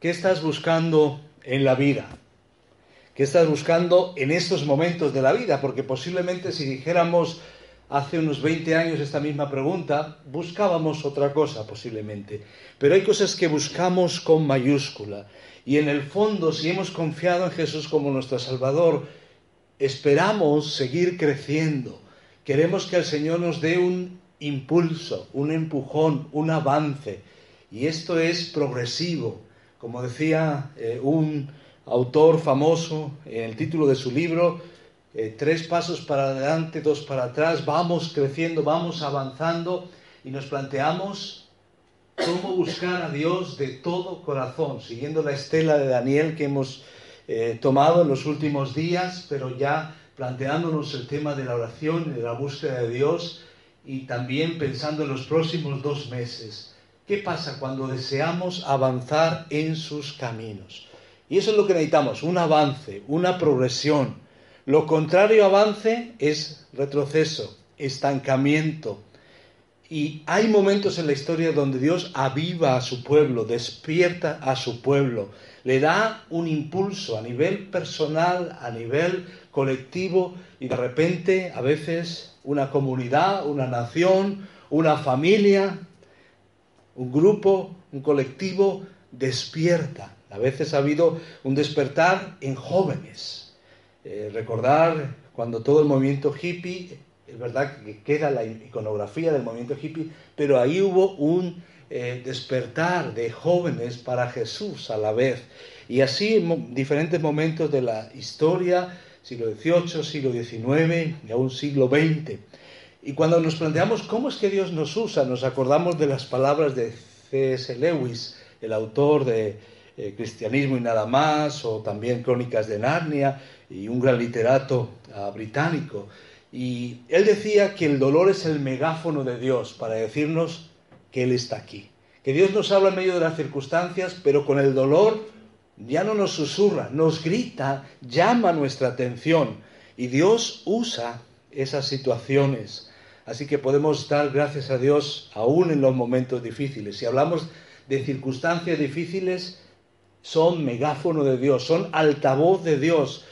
¿Qué estás buscando en la vida? ¿Qué estás buscando en estos momentos de la vida? Porque posiblemente si dijéramos hace unos 20 años esta misma pregunta, buscábamos otra cosa posiblemente. Pero hay cosas que buscamos con mayúscula. Y en el fondo, si hemos confiado en Jesús como nuestro Salvador, esperamos seguir creciendo. Queremos que el Señor nos dé un impulso, un empujón, un avance. Y esto es progresivo. Como decía eh, un autor famoso en el título de su libro, eh, tres pasos para adelante, dos para atrás, vamos creciendo, vamos avanzando y nos planteamos cómo buscar a Dios de todo corazón, siguiendo la estela de Daniel que hemos eh, tomado en los últimos días, pero ya planteándonos el tema de la oración de la búsqueda de Dios y también pensando en los próximos dos meses. ¿Qué pasa cuando deseamos avanzar en sus caminos? Y eso es lo que necesitamos, un avance, una progresión. Lo contrario a avance es retroceso, estancamiento. Y hay momentos en la historia donde Dios aviva a su pueblo, despierta a su pueblo, le da un impulso a nivel personal, a nivel colectivo, y de repente a veces una comunidad, una nación, una familia, un grupo, un colectivo despierta a veces ha habido un despertar en jóvenes. Eh, recordar cuando todo el movimiento hippie, es verdad que queda la iconografía del movimiento hippie, pero ahí hubo un eh, despertar de jóvenes para Jesús a la vez. Y así en diferentes momentos de la historia, siglo XVIII, siglo XIX y aún siglo XX. Y cuando nos planteamos cómo es que Dios nos usa, nos acordamos de las palabras de C.S. Lewis, el autor de eh, Cristianismo y nada más, o también Crónicas de Narnia, y un gran literato ah, británico. Y él decía que el dolor es el megáfono de Dios para decirnos que Él está aquí. Que Dios nos habla en medio de las circunstancias, pero con el dolor ya no nos susurra, nos grita, llama nuestra atención. Y Dios usa esas situaciones. Así que podemos dar gracias a Dios aún en los momentos difíciles. Si hablamos de circunstancias difíciles, son megáfono de Dios, son altavoz de Dios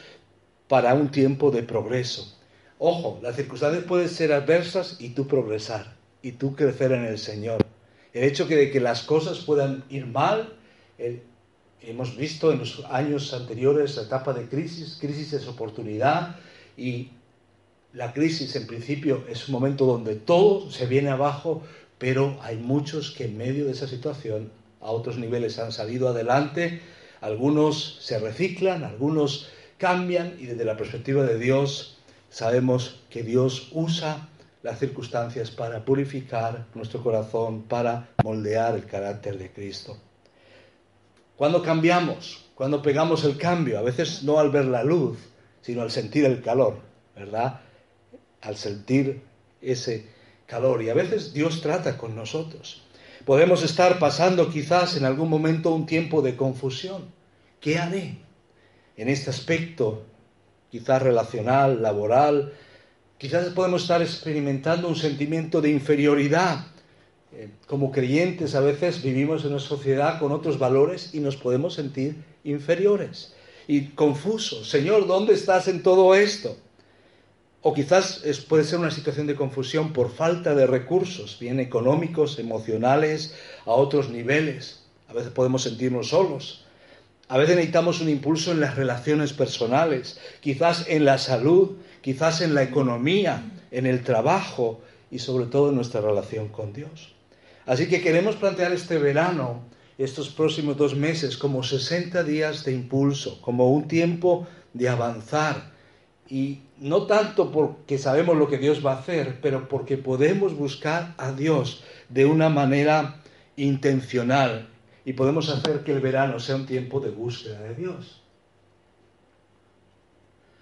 para un tiempo de progreso. Ojo, las circunstancias pueden ser adversas y tú progresar, y tú crecer en el Señor. El hecho de que las cosas puedan ir mal, hemos visto en los años anteriores la etapa de crisis, crisis es oportunidad, y la crisis en principio es un momento donde todo se viene abajo, pero hay muchos que en medio de esa situación a otros niveles han salido adelante, algunos se reciclan, algunos cambian y desde la perspectiva de Dios sabemos que Dios usa las circunstancias para purificar nuestro corazón, para moldear el carácter de Cristo. Cuando cambiamos, cuando pegamos el cambio, a veces no al ver la luz, sino al sentir el calor, ¿verdad? Al sentir ese calor. Y a veces Dios trata con nosotros. Podemos estar pasando quizás en algún momento un tiempo de confusión. ¿Qué haré en este aspecto, quizás relacional, laboral? Quizás podemos estar experimentando un sentimiento de inferioridad. Eh, como creyentes a veces vivimos en una sociedad con otros valores y nos podemos sentir inferiores y confusos. Señor, ¿dónde estás en todo esto? O quizás puede ser una situación de confusión por falta de recursos, bien económicos, emocionales, a otros niveles. A veces podemos sentirnos solos. A veces necesitamos un impulso en las relaciones personales, quizás en la salud, quizás en la economía, en el trabajo y sobre todo en nuestra relación con Dios. Así que queremos plantear este verano, estos próximos dos meses, como 60 días de impulso, como un tiempo de avanzar y no tanto porque sabemos lo que Dios va a hacer, pero porque podemos buscar a Dios de una manera intencional y podemos hacer que el verano sea un tiempo de búsqueda de Dios.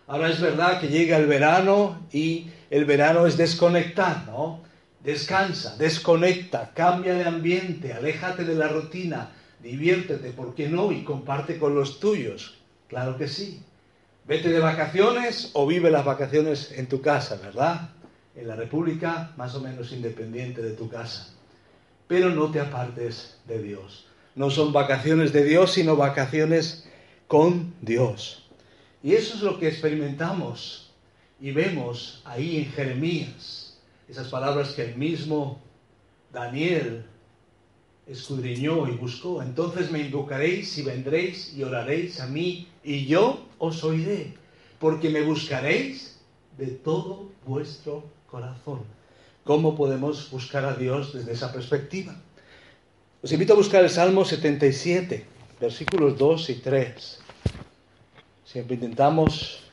Ahora es verdad que llega el verano y el verano es desconectar, ¿no? Descansa, desconecta, cambia de ambiente, aléjate de la rutina, diviértete, ¿por qué no? Y comparte con los tuyos. Claro que sí. Vete de vacaciones o vive las vacaciones en tu casa, ¿verdad? En la República más o menos independiente de tu casa. Pero no te apartes de Dios. No son vacaciones de Dios, sino vacaciones con Dios. Y eso es lo que experimentamos y vemos ahí en Jeremías. Esas palabras que el mismo Daniel escudriñó y buscó. Entonces me invocaréis y vendréis y oraréis a mí y yo os oiré, porque me buscaréis de todo vuestro corazón. ¿Cómo podemos buscar a Dios desde esa perspectiva? Os invito a buscar el Salmo 77, versículos 2 y 3. Siempre intentamos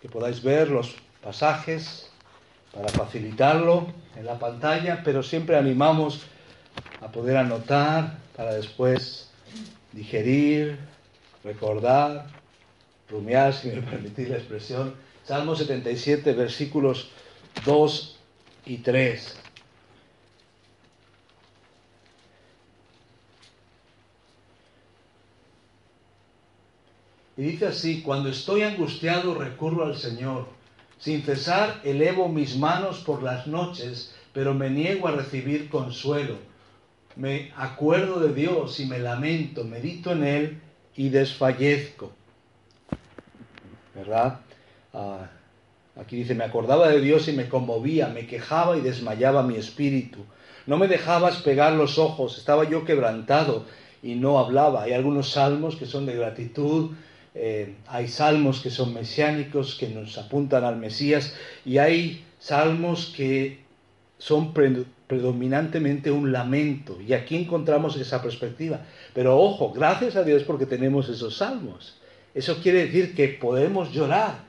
que podáis ver los pasajes para facilitarlo en la pantalla, pero siempre animamos a poder anotar para después digerir, recordar, rumiar, si me permitís la expresión. Salmo 77, versículos 2 y 3. Y dice así, cuando estoy angustiado recurro al Señor. Sin cesar elevo mis manos por las noches, pero me niego a recibir consuelo. Me acuerdo de Dios y me lamento, medito en Él y desfallezco. ¿Verdad? Ah, aquí dice, me acordaba de Dios y me conmovía, me quejaba y desmayaba mi espíritu. No me dejabas pegar los ojos, estaba yo quebrantado y no hablaba. Hay algunos salmos que son de gratitud, eh, hay salmos que son mesiánicos, que nos apuntan al Mesías, y hay salmos que son predominantemente un lamento. Y aquí encontramos esa perspectiva. Pero ojo, gracias a Dios porque tenemos esos salmos. Eso quiere decir que podemos llorar.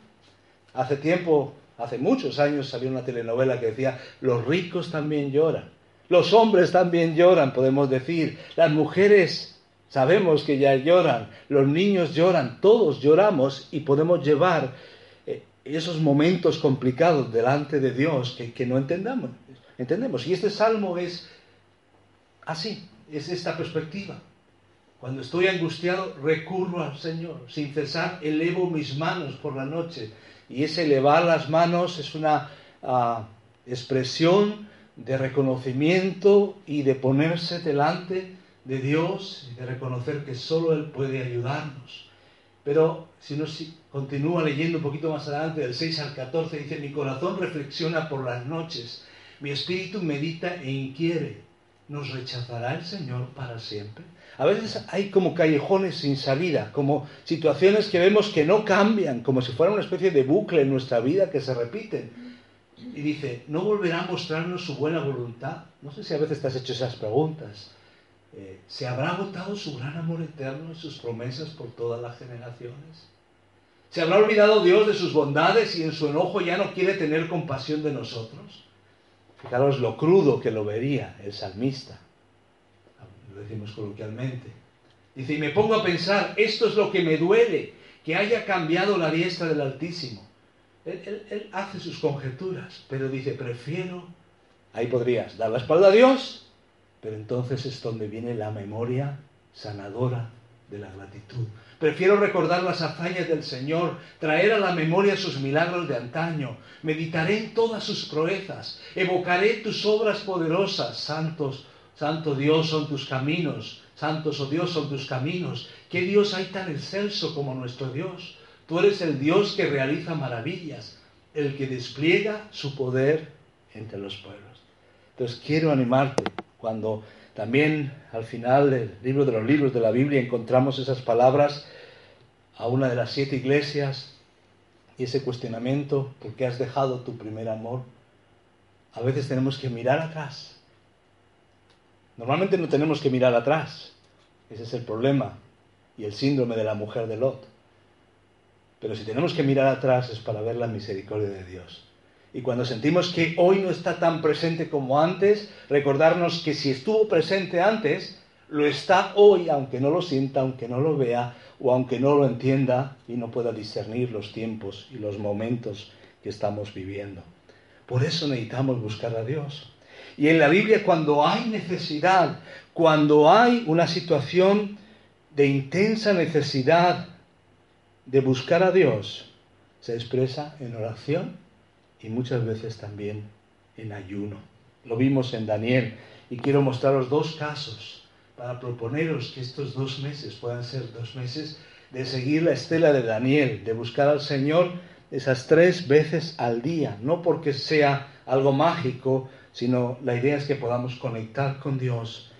Hace tiempo, hace muchos años salió una telenovela que decía, los ricos también lloran. Los hombres también lloran, podemos decir. Las mujeres Sabemos que ya lloran, los niños lloran, todos lloramos y podemos llevar eh, esos momentos complicados delante de Dios que, no entendamos, entendemos. Y este salmo es así, es esta perspectiva. Cuando estoy angustiado, recurro al Señor. Sin cesar, elevo mis manos por la noche. Y ese elevar las manos es una ah, expresión de reconocimiento y de ponerse delante de Dios y de reconocer que solo Él puede ayudarnos. Pero si uno continúa leyendo un poquito más adelante, del 6 al 14, dice, mi corazón reflexiona por las noches, mi espíritu medita e inquiere. ¿Nos rechazará el Señor para siempre? A veces hay como callejones sin salida, como situaciones que vemos que no cambian, como si fuera una especie de bucle en nuestra vida que se repiten. Y dice, ¿no volverá a mostrarnos su buena voluntad? No sé si a veces te hecho esas preguntas. Eh, ¿Se habrá agotado su gran amor eterno y sus promesas por todas las generaciones? ¿Se habrá olvidado Dios de sus bondades y en su enojo ya no quiere tener compasión de nosotros? Fijaros lo crudo que lo vería el salmista. Lo decimos coloquialmente. Dice, y me pongo a pensar, esto es lo que me duele, que haya cambiado la diestra del Altísimo. Él, él hace sus conjeturas, pero dice, prefiero, ahí podrías dar la espalda a Dios pero entonces es donde viene la memoria sanadora de la gratitud. Prefiero recordar las hazañas del Señor, traer a la memoria sus milagros de antaño. Meditaré en todas sus proezas, evocaré tus obras poderosas. Santos, santo Dios son tus caminos, santos oh Dios son tus caminos. ¿Qué Dios hay tan excelso como nuestro Dios? Tú eres el Dios que realiza maravillas, el que despliega su poder entre los pueblos. Entonces quiero animarte cuando también al final del libro de los libros de la Biblia encontramos esas palabras a una de las siete iglesias y ese cuestionamiento, ¿por qué has dejado tu primer amor? A veces tenemos que mirar atrás. Normalmente no tenemos que mirar atrás. Ese es el problema y el síndrome de la mujer de Lot. Pero si tenemos que mirar atrás es para ver la misericordia de Dios. Y cuando sentimos que hoy no está tan presente como antes, recordarnos que si estuvo presente antes, lo está hoy, aunque no lo sienta, aunque no lo vea o aunque no lo entienda y no pueda discernir los tiempos y los momentos que estamos viviendo. Por eso necesitamos buscar a Dios. Y en la Biblia cuando hay necesidad, cuando hay una situación de intensa necesidad de buscar a Dios, se expresa en oración y muchas veces también en ayuno. Lo vimos en Daniel y quiero mostraros dos casos para proponeros que estos dos meses puedan ser dos meses de seguir la estela de Daniel, de buscar al Señor esas tres veces al día, no porque sea algo mágico, sino la idea es que podamos conectar con Dios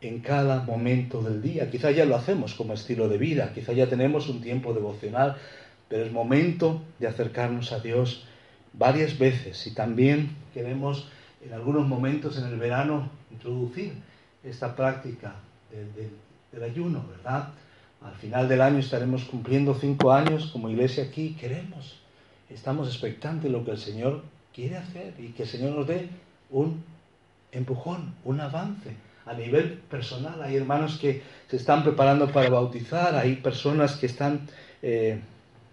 en cada momento del día. Quizá ya lo hacemos como estilo de vida, quizá ya tenemos un tiempo devocional, pero es momento de acercarnos a Dios varias veces y también queremos en algunos momentos en el verano introducir esta práctica del, ayuno, ¿verdad? Al final del año estaremos cumpliendo cinco años como iglesia aquí. Queremos, estamos expectantes de lo que el Señor quiere hacer y que el Señor nos dé un empujón, un avance a nivel personal. Hay hermanos que se están preparando para bautizar, hay personas que están eh,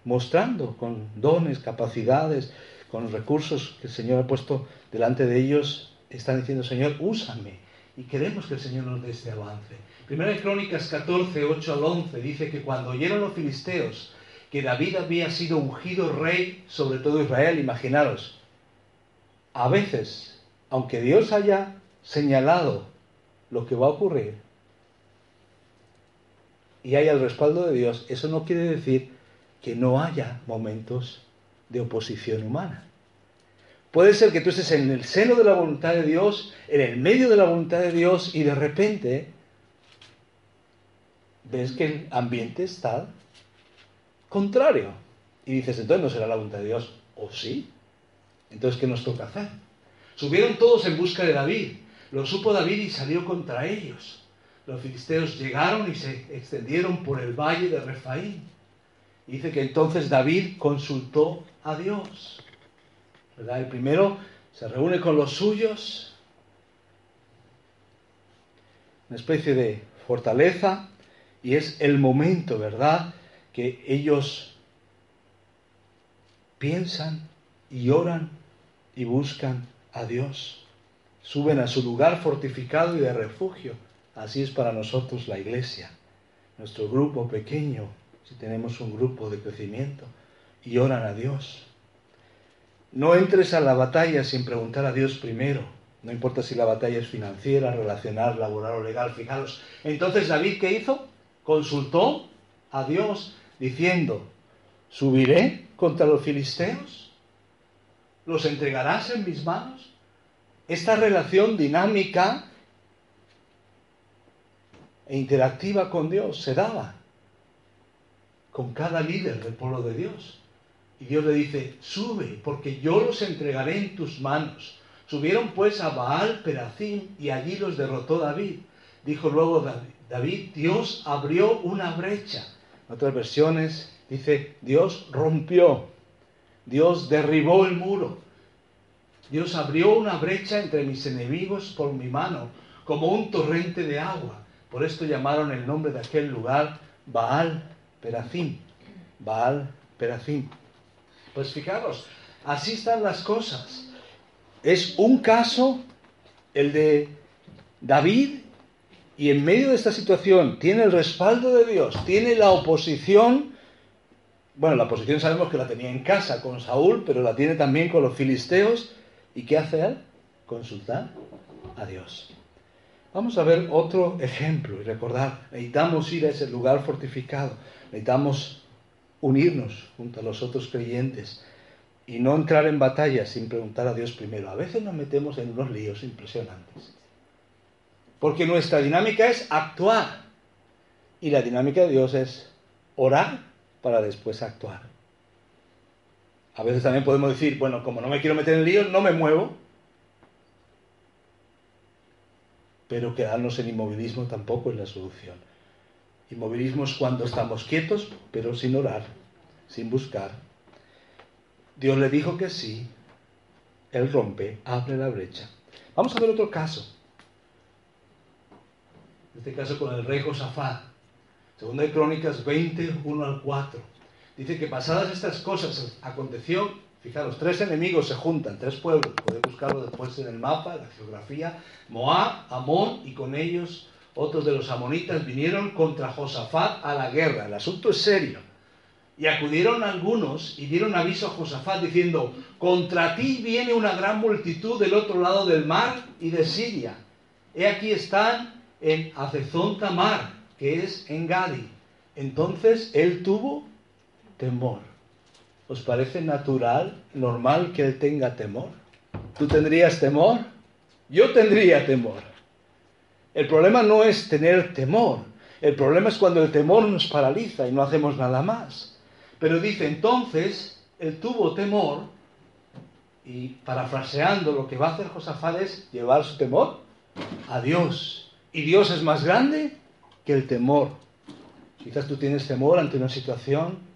mostrando con dones, capacidades, con los recursos que el Señor ha puesto delante de ellos, están diciendo, Señor, úsame. Y queremos que el Señor nos dé este avance. Primera de Crónicas 14, 8 al 11 dice que cuando oyeron los filisteos que David había sido ungido rey sobre todo Israel, imaginaros, a veces, aunque Dios haya señalado lo que va a ocurrir y haya el respaldo de Dios, eso no quiere decir que no haya momentos de oposición humana. Puede ser que tú estés en el seno de la voluntad de Dios, en el medio de la voluntad de Dios, y de repente ves que el ambiente está contrario. Y dices, entonces no será la voluntad de Dios. ¿O sí? Entonces, ¿qué nos toca hacer? Subieron todos en busca de David. Lo supo David y salió contra ellos. Los filisteos llegaron y se extendieron por el valle de Refaín. Dice que entonces David consultó a Dios. ¿verdad? El primero se reúne con los suyos, una especie de fortaleza, y es el momento, ¿verdad?, que ellos piensan y oran y buscan a Dios. Suben a su lugar fortificado y de refugio. Así es para nosotros la iglesia, nuestro grupo pequeño, si tenemos un grupo de crecimiento, y oran a Dios. No entres a la batalla sin preguntar a Dios primero. No importa si la batalla es financiera, relacional, laboral o legal. Fijaros. Entonces David, ¿qué hizo? Consultó a Dios diciendo, ¿subiré contra los filisteos? ¿Los entregarás en mis manos? Esta relación dinámica e interactiva con Dios se daba con cada líder del pueblo de Dios. Y Dios le dice, sube, porque yo los entregaré en tus manos. Subieron pues a Baal Peracim y allí los derrotó David. Dijo luego David, Dios abrió una brecha. En otras versiones dice, Dios rompió, Dios derribó el muro. Dios abrió una brecha entre mis enemigos por mi mano, como un torrente de agua. Por esto llamaron el nombre de aquel lugar Baal Peracim. Baal Peracim. Pues fijaros, así están las cosas. Es un caso, el de David, y en medio de esta situación tiene el respaldo de Dios, tiene la oposición, bueno, la oposición sabemos que la tenía en casa con Saúl, pero la tiene también con los filisteos. ¿Y qué hace él? Consultar a Dios. Vamos a ver otro ejemplo y recordar, necesitamos ir a ese lugar fortificado, necesitamos unirnos junto a los otros creyentes y no entrar en batalla sin preguntar a Dios primero. A veces nos metemos en unos líos impresionantes. Porque nuestra dinámica es actuar y la dinámica de Dios es orar para después actuar. A veces también podemos decir, bueno, como no me quiero meter en líos, no me muevo. Pero quedarnos en inmovilismo tampoco es la solución. Inmovilismo es cuando estamos quietos, pero sin orar, sin buscar. Dios le dijo que sí. Él rompe, abre la brecha. Vamos a ver otro caso. En este caso con el rey Josafat. Segunda de Crónicas 20, 1 al 4. Dice que pasadas estas cosas aconteció, fijaros, tres enemigos se juntan, tres pueblos, podéis buscarlo después en el mapa, en la geografía, Moab, Amón y con ellos otros de los amonitas vinieron contra Josafat a la guerra. El asunto es serio. Y acudieron algunos y dieron aviso a Josafat diciendo, contra ti viene una gran multitud del otro lado del mar y de Siria. He aquí están en Azezón Tamar, que es en Gadi. Entonces él tuvo temor. ¿Os parece natural, normal que él tenga temor? ¿Tú tendrías temor? Yo tendría temor. El problema no es tener temor, el problema es cuando el temor nos paraliza y no hacemos nada más. Pero dice entonces, él tuvo temor y parafraseando lo que va a hacer Josafat es llevar su temor a Dios. Y Dios es más grande que el temor. Quizás tú tienes temor ante una situación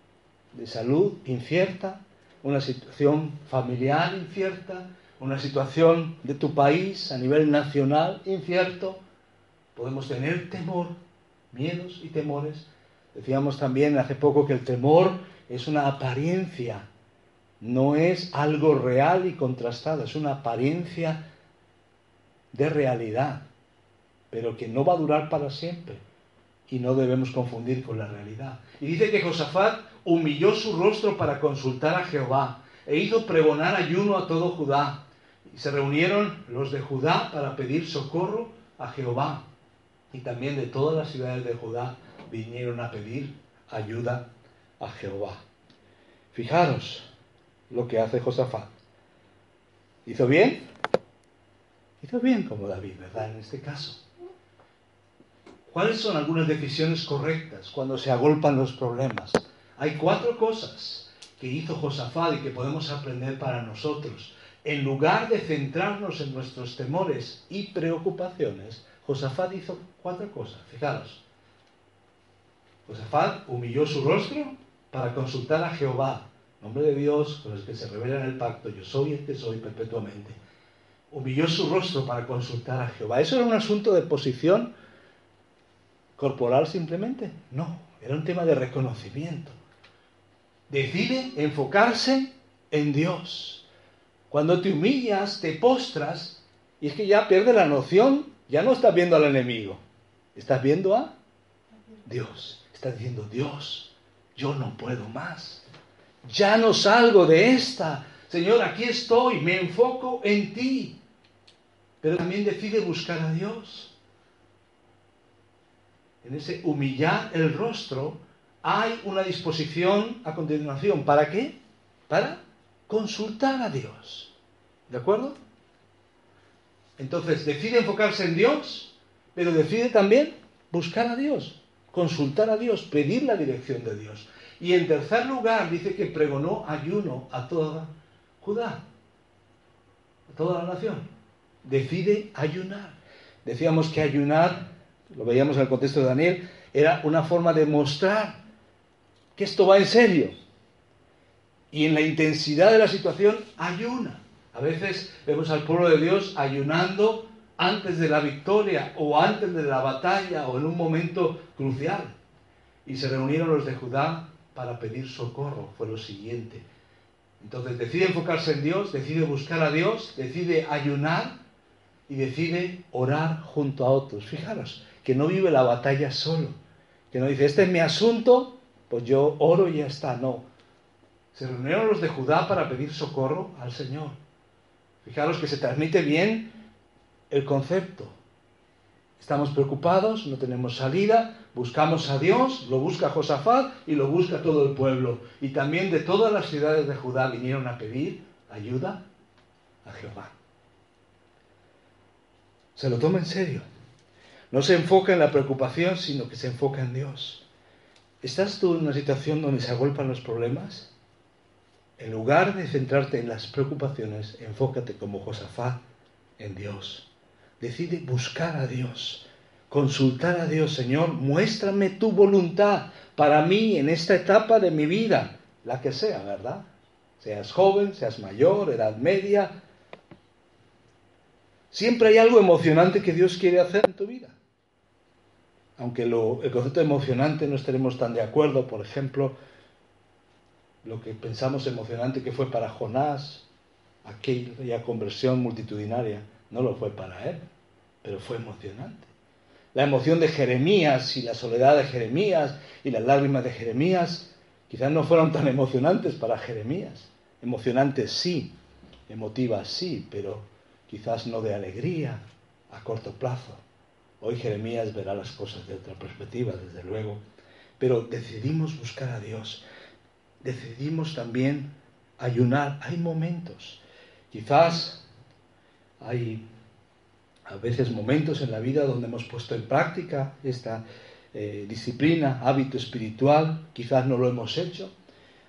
de salud incierta, una situación familiar incierta, una situación de tu país a nivel nacional incierto. Podemos tener temor, miedos y temores. Decíamos también hace poco que el temor es una apariencia, no es algo real y contrastado, es una apariencia de realidad, pero que no va a durar para siempre y no debemos confundir con la realidad. Y dice que Josafat humilló su rostro para consultar a Jehová e hizo pregonar ayuno a todo Judá. Y se reunieron los de Judá para pedir socorro a Jehová. Y también de todas las ciudades de Judá vinieron a pedir ayuda a Jehová. Fijaros lo que hace Josafat. ¿Hizo bien? Hizo bien como David, ¿verdad? En este caso. ¿Cuáles son algunas decisiones correctas cuando se agolpan los problemas? Hay cuatro cosas que hizo Josafat y que podemos aprender para nosotros. En lugar de centrarnos en nuestros temores y preocupaciones, Josafat hizo cuatro cosas. Fijaros. Josafat humilló su rostro para consultar a Jehová, nombre de Dios con el que se revela en el pacto, yo soy el que soy perpetuamente. Humilló su rostro para consultar a Jehová. ¿Eso era un asunto de posición corporal simplemente? No, era un tema de reconocimiento. Decide enfocarse en Dios. Cuando te humillas, te postras, y es que ya pierde la noción, ya no estás viendo al enemigo, estás viendo a Dios. Estás diciendo, Dios, yo no puedo más. Ya no salgo de esta. Señor, aquí estoy, me enfoco en ti. Pero también decide buscar a Dios en ese humillar el rostro, hay una disposición a continuación. ¿Para qué? Para consultar a Dios. ¿De acuerdo? Entonces decide enfocarse en Dios, pero decide también buscar a Dios, consultar a Dios, pedir la dirección de Dios. Y en tercer lugar dice que pregonó ayuno a toda Judá, a toda la nación. Decide ayunar. Decíamos que ayunar lo veíamos en el contexto de Daniel, era una forma de mostrar que esto va en serio. Y en la intensidad de la situación ayuna. A veces vemos al pueblo de Dios ayunando antes de la victoria o antes de la batalla o en un momento crucial. Y se reunieron los de Judá para pedir socorro. Fue lo siguiente. Entonces decide enfocarse en Dios, decide buscar a Dios, decide ayunar y decide orar junto a otros. Fijaros, que no vive la batalla solo, que no dice, este es mi asunto, pues yo oro y ya está, no. Se reunieron los de Judá para pedir socorro al Señor. Fijaros que se transmite bien el concepto. Estamos preocupados, no tenemos salida, buscamos a Dios, lo busca Josafat y lo busca todo el pueblo. Y también de todas las ciudades de Judá vinieron a pedir ayuda a Jehová. Se lo toma en serio. No se enfoca en la preocupación, sino que se enfoca en Dios. ¿Estás tú en una situación donde se agolpan los problemas? En lugar de centrarte en las preocupaciones, enfócate como Josafat en Dios. Decide buscar a Dios, consultar a Dios, Señor, muéstrame tu voluntad para mí en esta etapa de mi vida, la que sea, ¿verdad? Seas joven, seas mayor, edad media. Siempre hay algo emocionante que Dios quiere hacer en tu vida aunque el concepto emocionante no estaremos tan de acuerdo, por ejemplo, lo que pensamos emocionante que fue para Jonás, aquella conversión multitudinaria, no lo fue para él, pero fue emocionante. La emoción de Jeremías y la soledad de Jeremías y las lágrimas de Jeremías quizás no fueron tan emocionantes para Jeremías. Emocionantes sí, emotivas sí, pero quizás no de alegría a corto plazo Hoy Jeremías verá las cosas de otra perspectiva, desde luego, pero decidimos buscar a Dios. Decidimos también ayunar. Hay momentos. Quizás hay a veces momentos en la vida donde hemos puesto en práctica esta eh, disciplina, hábito espiritual, quizás no lo hemos hecho.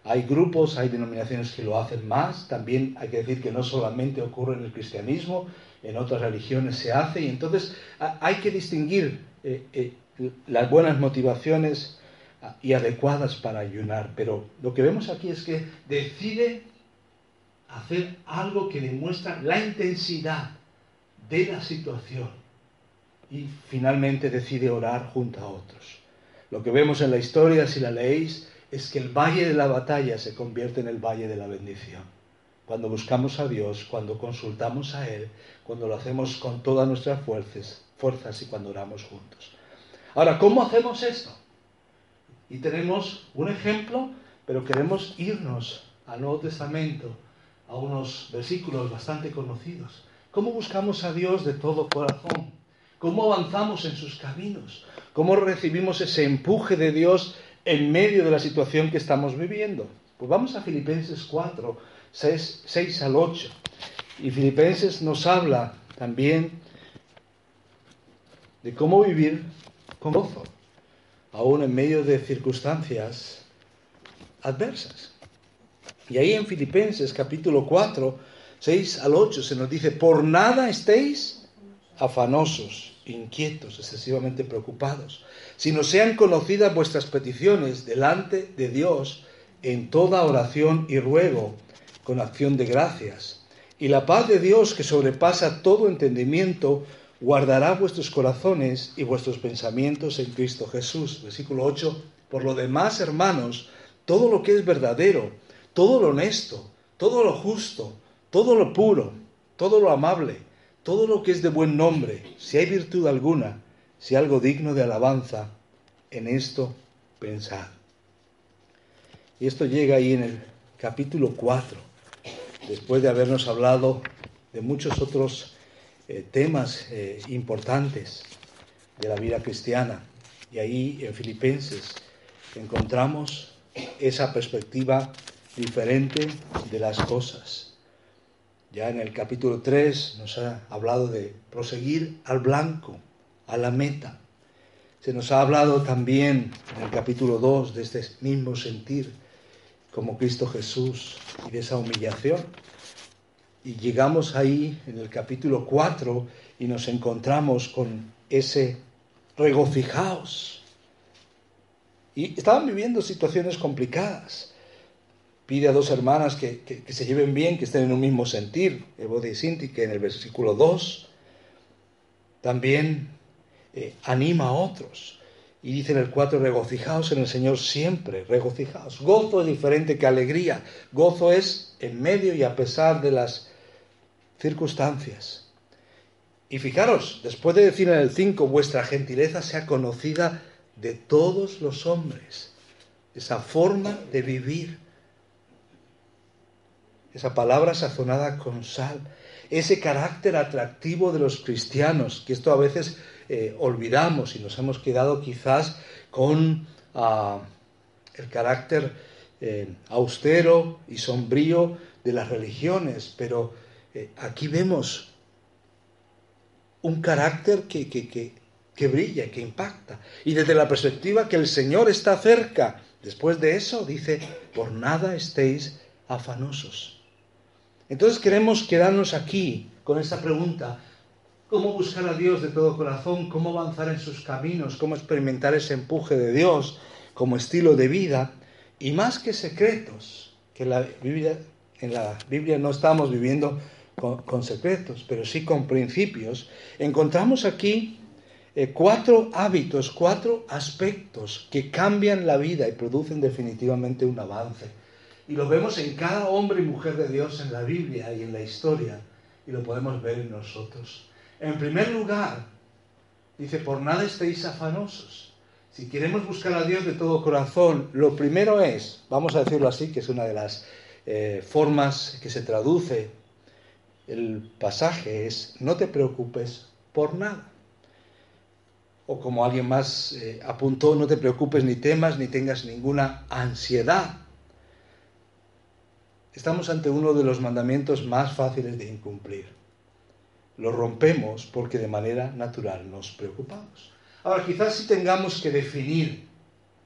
Hay grupos, hay denominaciones que lo hacen más. También hay que decir que no solamente ocurre en el cristianismo, en otras religiones se hace. Y entonces hay que distinguir eh, eh, las buenas motivaciones y adecuadas para ayunar. Pero lo que vemos aquí es que decide hacer algo que demuestra la intensidad de la situación y finalmente decide orar junto a otros. Lo que vemos en la historia, si la leéis, es que el valle de la batalla se convierte en el valle de la bendición. Cuando buscamos a Dios, cuando consultamos a Él, cuando lo hacemos con todas nuestras fuerzas, fuerzas y cuando oramos juntos. Ahora, ¿cómo hacemos esto? Y tenemos un ejemplo, pero queremos irnos al Nuevo Testamento, a unos versículos bastante conocidos. ¿Cómo buscamos a Dios de todo corazón? ¿Cómo avanzamos en sus caminos? ¿Cómo recibimos ese empuje de Dios en medio de la situación que estamos viviendo? Pues vamos a Filipenses 4, 6, al 8. Y Filipenses nos habla también de cómo vivir con gozo, aún en medio de circunstancias adversas. Y ahí en Filipenses capítulo 4 6 al 8 se nos dice, por nada estéis afanosos, inquietos, excesivamente preocupados, sino sean conocidas vuestras peticiones delante de Dios en toda oración y ruego, con acción de gracias. Y la paz de Dios, que sobrepasa todo entendimiento, guardará vuestros corazones y vuestros pensamientos en Cristo Jesús. Versículo 8. Por lo demás, hermanos, todo lo que es verdadero, todo lo honesto, todo lo justo, todo lo puro, todo lo amable, todo lo que es de buen nombre, si hay virtud alguna, si algo digno de alabanza, en esto pensad. Y esto llega ahí en el capítulo 4, después de habernos hablado de muchos otros eh, temas eh, importantes de la vida cristiana. Y ahí en Filipenses encontramos esa perspectiva diferente de las cosas. Ya en el capítulo 3 nos ha hablado de proseguir al blanco, a la meta. Se nos ha hablado también en el capítulo 2 de este mismo sentir como Cristo Jesús y de esa humillación. Y llegamos ahí en el capítulo 4 y nos encontramos con ese regocijaos. Y estaban viviendo situaciones complicadas pide a dos hermanas que, se lleven bien, que estén en un mismo sentir, Evode y Sinti, que en el versículo 2 también eh, anima a otros. Y dice en el 4, regocijaos en el Señor siempre, regocijaos. Gozo es diferente que alegría. Gozo es en medio y a pesar de las circunstancias. Y fijaros, después de decir en el 5, vuestra gentileza sea conocida de todos los hombres. Esa forma de vivir esa palabra sazonada con sal, ese carácter atractivo de los cristianos, que esto a veces eh, olvidamos y nos hemos quedado quizás con ah, el carácter eh, austero y sombrío de las religiones, pero eh, aquí vemos un carácter que, que, que brilla, que impacta, y desde la perspectiva que el Señor está cerca. Después de eso dice, por nada estéis afanosos. Entonces queremos quedarnos aquí con esta pregunta. ¿Cómo buscar a Dios de todo corazón? ¿Cómo avanzar en sus caminos? ¿Cómo experimentar ese empuje de Dios como estilo de vida? Y más que secretos, que la Biblia, en la Biblia no estamos viviendo con, secretos, pero sí con principios, encontramos aquí eh, cuatro hábitos, cuatro aspectos que cambian la vida y producen definitivamente un avance. Y lo vemos en cada hombre y mujer de Dios en la Biblia y en la historia. Y lo podemos ver en nosotros. En primer lugar, dice, por nada estéis afanosos. Si queremos buscar a Dios de todo corazón, lo primero es, vamos a decirlo así, que es una de las eh, formas que se traduce el pasaje, es, no te preocupes por nada. O como alguien más eh, apuntó, no te preocupes ni temas ni tengas ninguna ansiedad. Estamos ante uno de los mandamientos más fáciles de incumplir. Lo rompemos porque de manera natural nos preocupamos. Ahora, quizás si tengamos que definir,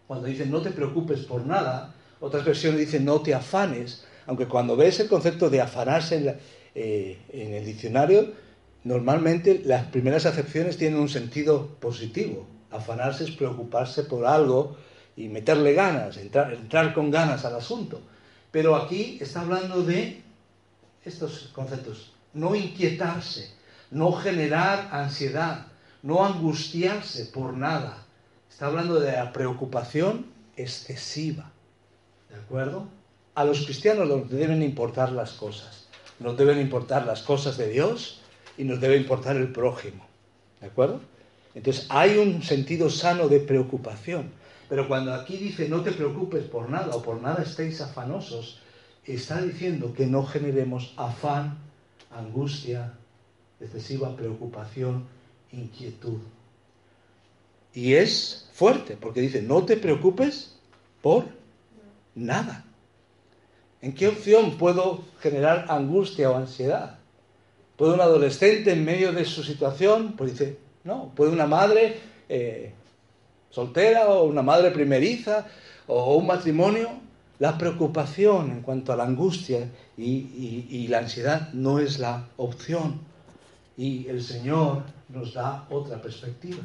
cuando dicen no te preocupes por nada, otras versiones dicen no te afanes, aunque cuando ves el concepto de afanarse en, eh, en el diccionario, normalmente las primeras acepciones tienen un sentido positivo. Afanarse es preocuparse por algo y meterle ganas, entrar, entrar con ganas al asunto. Pero aquí está hablando de estos conceptos. No inquietarse, no generar ansiedad, no angustiarse por nada. Está hablando de la preocupación excesiva. ¿De acuerdo? A los cristianos nos deben importar las cosas. Nos deben importar las cosas de Dios y nos debe importar el prójimo. ¿De acuerdo? Entonces hay un sentido sano de preocupación. Pero cuando aquí dice no te preocupes por nada o por nada estéis afanosos, está diciendo que no generemos afán, angustia, excesiva preocupación, inquietud. Y es fuerte, porque dice, no te preocupes por nada. ¿En qué opción puedo generar angustia o ansiedad? ¿Puede un adolescente en medio de su situación? Pues dice, no, puede una madre eh, soltera o una madre primeriza o un matrimonio. La preocupación en cuanto a la angustia y, la ansiedad no es la opción. Y el Señor nos da otra perspectiva.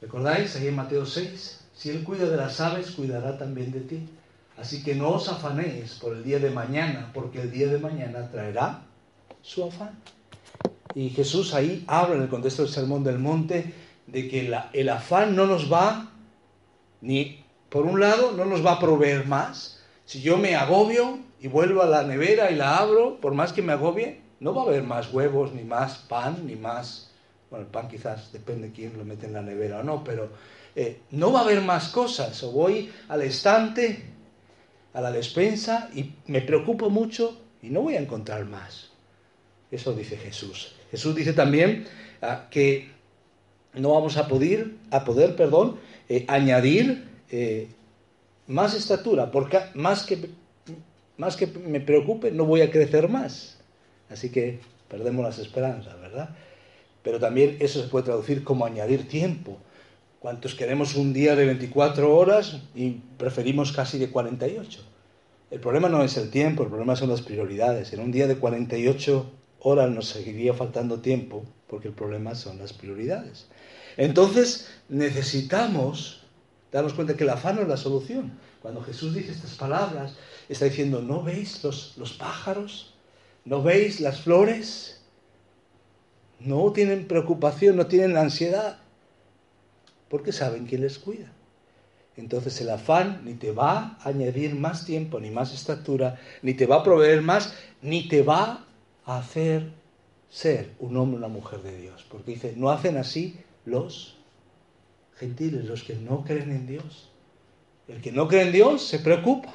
¿Recordáis ahí en Mateo 6? Si Él cuida de las aves, cuidará también de ti. Así que no os afanéis por el día de mañana, porque el día de mañana traerá su afán. Y Jesús ahí habla en el contexto del Sermón del Monte de que el afán no nos va, ni por un lado, no nos va a proveer más. Si yo me agobio y vuelvo a la nevera y la abro, por más que me agobie, no va a haber más huevos, ni más pan, ni más... Bueno, el pan quizás depende de quién lo mete en la nevera o no, pero eh, no va a haber más cosas. O voy al estante, a la despensa, y me preocupo mucho y no voy a encontrar más. Eso dice Jesús. Jesús dice también ah, que no vamos a poder, a poder perdón, eh, añadir eh, más estatura, porque más que, más que me preocupe, no voy a crecer más. Así que perdemos las esperanzas, ¿verdad? Pero también eso se puede traducir como añadir tiempo. ¿Cuántos queremos un día de 24 horas y preferimos casi de 48? El problema no es el tiempo, el problema son las prioridades. En un día de 48 horas nos seguiría faltando tiempo porque el problema son las prioridades. Entonces necesitamos darnos cuenta que el afán no es la solución. Cuando Jesús dice estas palabras, está diciendo, ¿no veis los, los pájaros? ¿No veis las flores? No tienen preocupación, no tienen ansiedad, porque saben quién les cuida. Entonces el afán ni te va a añadir más tiempo, ni más estatura, ni te va a proveer más, ni te va a hacer ser un hombre o una mujer de Dios. Porque dice, no hacen así los gentiles, los que no creen en Dios. El que no cree en Dios se preocupa.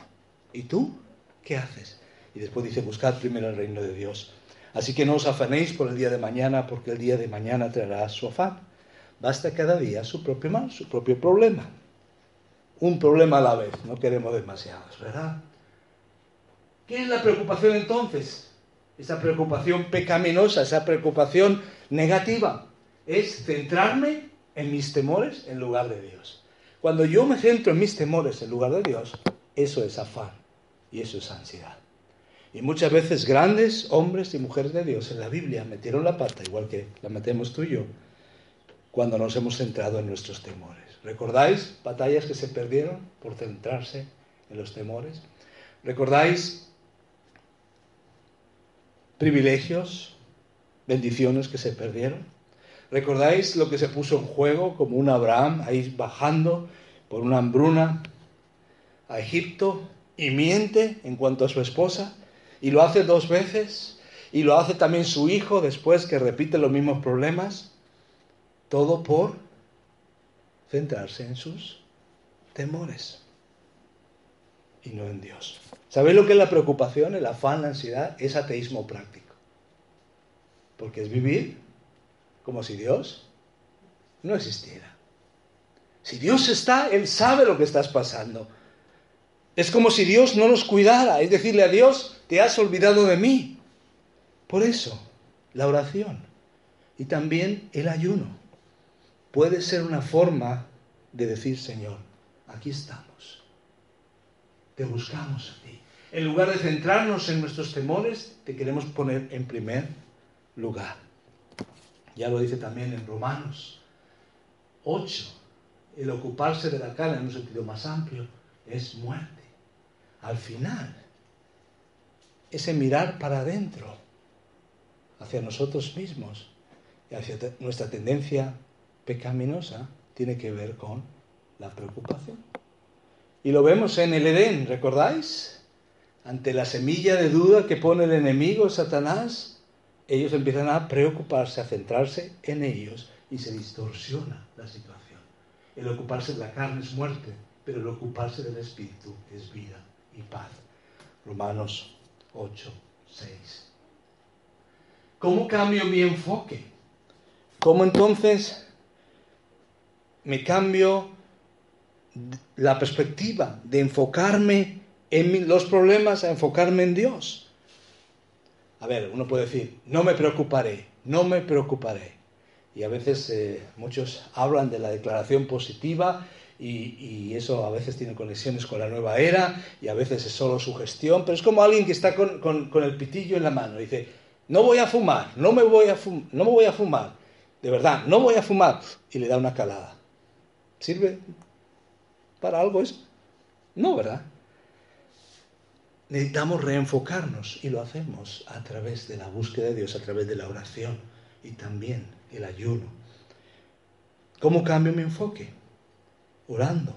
¿Y tú qué haces? Y después dice, buscad primero el reino de Dios. Así que no os afanéis por el día de mañana, porque el día de mañana traerá su afán. Basta cada día su propio mal, su propio problema. Un problema a la vez, no queremos demasiados, ¿verdad? ¿Qué es la preocupación entonces? Esa preocupación pecaminosa, esa preocupación negativa es centrarme en mis temores en lugar de Dios. Cuando yo me centro en mis temores en lugar de Dios, eso es afán y eso es ansiedad. Y muchas veces grandes hombres y mujeres de Dios en la Biblia metieron la pata, igual que la metemos tú y yo, cuando nos hemos centrado en nuestros temores. ¿Recordáis batallas que se perdieron por centrarse en los temores? ¿Recordáis privilegios, bendiciones que se perdieron? ¿Recordáis lo que se puso en juego como un Abraham ahí bajando por una hambruna a Egipto y miente en cuanto a su esposa? Y lo hace dos veces y lo hace también su hijo después que repite los mismos problemas. Todo por centrarse en sus temores y no en Dios. ¿Sabéis lo que es la preocupación, el afán, la ansiedad? Es ateísmo práctico. Porque es vivir como si Dios no existiera. Si Dios está, Él sabe lo que estás pasando. Es como si Dios no nos cuidara, es decirle a Dios, te has olvidado de mí. Por eso, la oración y también el ayuno puede ser una forma de decir, Señor, aquí estamos, te buscamos a ti. En lugar de centrarnos en nuestros temores, te queremos poner en primer lugar. Ya lo dice también en Romanos 8. El ocuparse de la carne en un sentido más amplio es muerte. Al final, ese mirar para adentro, hacia nosotros mismos y hacia nuestra tendencia pecaminosa, tiene que ver con la preocupación. Y lo vemos en el Edén, ¿recordáis? Ante la semilla de duda que pone el enemigo, Satanás, ellos empiezan a preocuparse, a centrarse en ellos y se distorsiona la situación. El ocuparse de la carne es muerte, pero el ocuparse del espíritu es vida y paz. Romanos 8, 6. ¿Cómo cambio mi enfoque? ¿Cómo entonces me cambio la perspectiva de enfocarme en los problemas a enfocarme en Dios? a ver, uno puede decir, no me preocuparé, no me preocuparé. Y a veces eh, muchos hablan de la declaración positiva y, eso a veces tiene conexiones con la nueva era y a veces es solo sugestión, pero es como alguien que está con, el pitillo en la mano y dice, no voy a fumar, no me voy a, no me voy a fumar, de verdad, no voy a fumar, y le da una calada. ¿Sirve para algo eso? No, ¿verdad? necesitamos reenfocarnos y lo hacemos a través de la búsqueda de Dios, a través de la oración y también el ayuno. ¿Cómo cambio mi enfoque? Orando.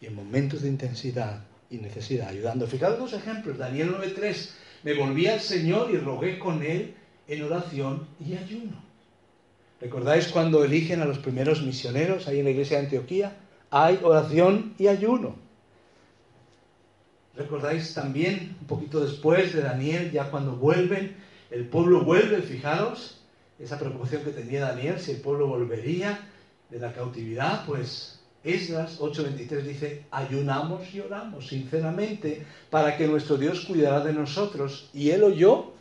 Y en momentos de intensidad y necesidad, ayudando. Fijaros dos ejemplos. Daniel 9.3. Me volví al Señor y rogué con Él en oración y ayuno. ¿Recordáis cuando eligen a los primeros misioneros ahí en la iglesia de Antioquía? Hay oración y ayuno. Recordáis también, un poquito después de Daniel, ya cuando vuelven, el pueblo vuelve, fijaros, esa preocupación que tenía Daniel, si el pueblo volvería de la cautividad, pues Esdras 8:23 dice, ayunamos y oramos sinceramente para que nuestro Dios cuidara de nosotros. Y él oyó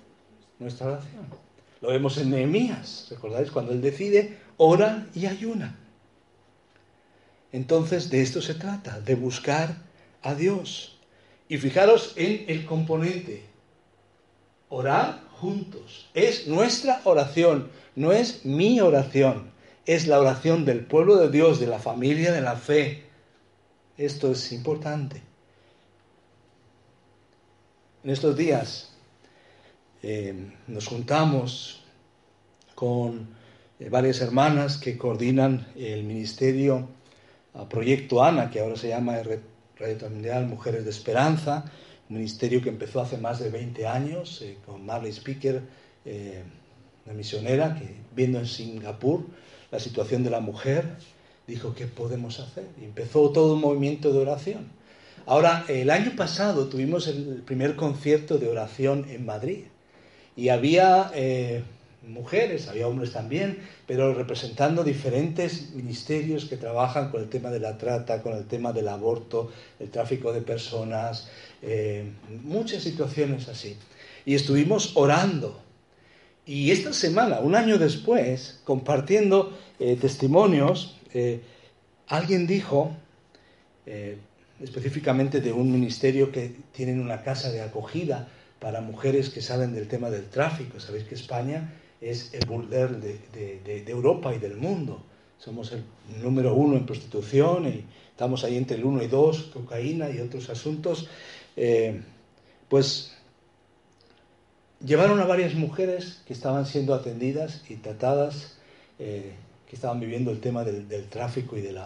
nuestra oración. Lo vemos en Nehemías, ¿recordáis? Cuando él decide, ora y ayuna. Entonces de esto se trata, de buscar a Dios. Y fijaros en el componente. Orar juntos. Es nuestra oración, no es mi oración. Es la oración del pueblo de Dios, de la familia de la fe. Esto es importante. En estos días eh, nos juntamos con eh, varias hermanas que coordinan el ministerio Proyecto Ana, que ahora se llama Radio Mundial Mujeres de Esperanza, un ministerio que empezó hace más de 20 años eh, con Marley Speaker, una misionera que viendo en Singapur la situación de la mujer, dijo, ¿qué podemos hacer? Y empezó todo un movimiento de oración. Ahora, el año pasado tuvimos el primer concierto de oración en Madrid y había eh, mujeres, había hombres también, pero representando diferentes ministerios que trabajan con el tema de la trata, con el tema del aborto, el tráfico de personas, eh, muchas situaciones así. Y estuvimos orando. Y esta semana, un año después, compartiendo eh, testimonios, eh, alguien dijo, específicamente de un ministerio que tienen una casa de acogida para mujeres que salen del tema del tráfico. Sabéis que España es el burdel de, Europa y del mundo. Somos el número uno en prostitución y estamos ahí entre el uno y dos, cocaína y otros asuntos. Eh, pues llevaron a varias mujeres que estaban siendo atendidas y tratadas, eh, que estaban viviendo el tema del, tráfico y del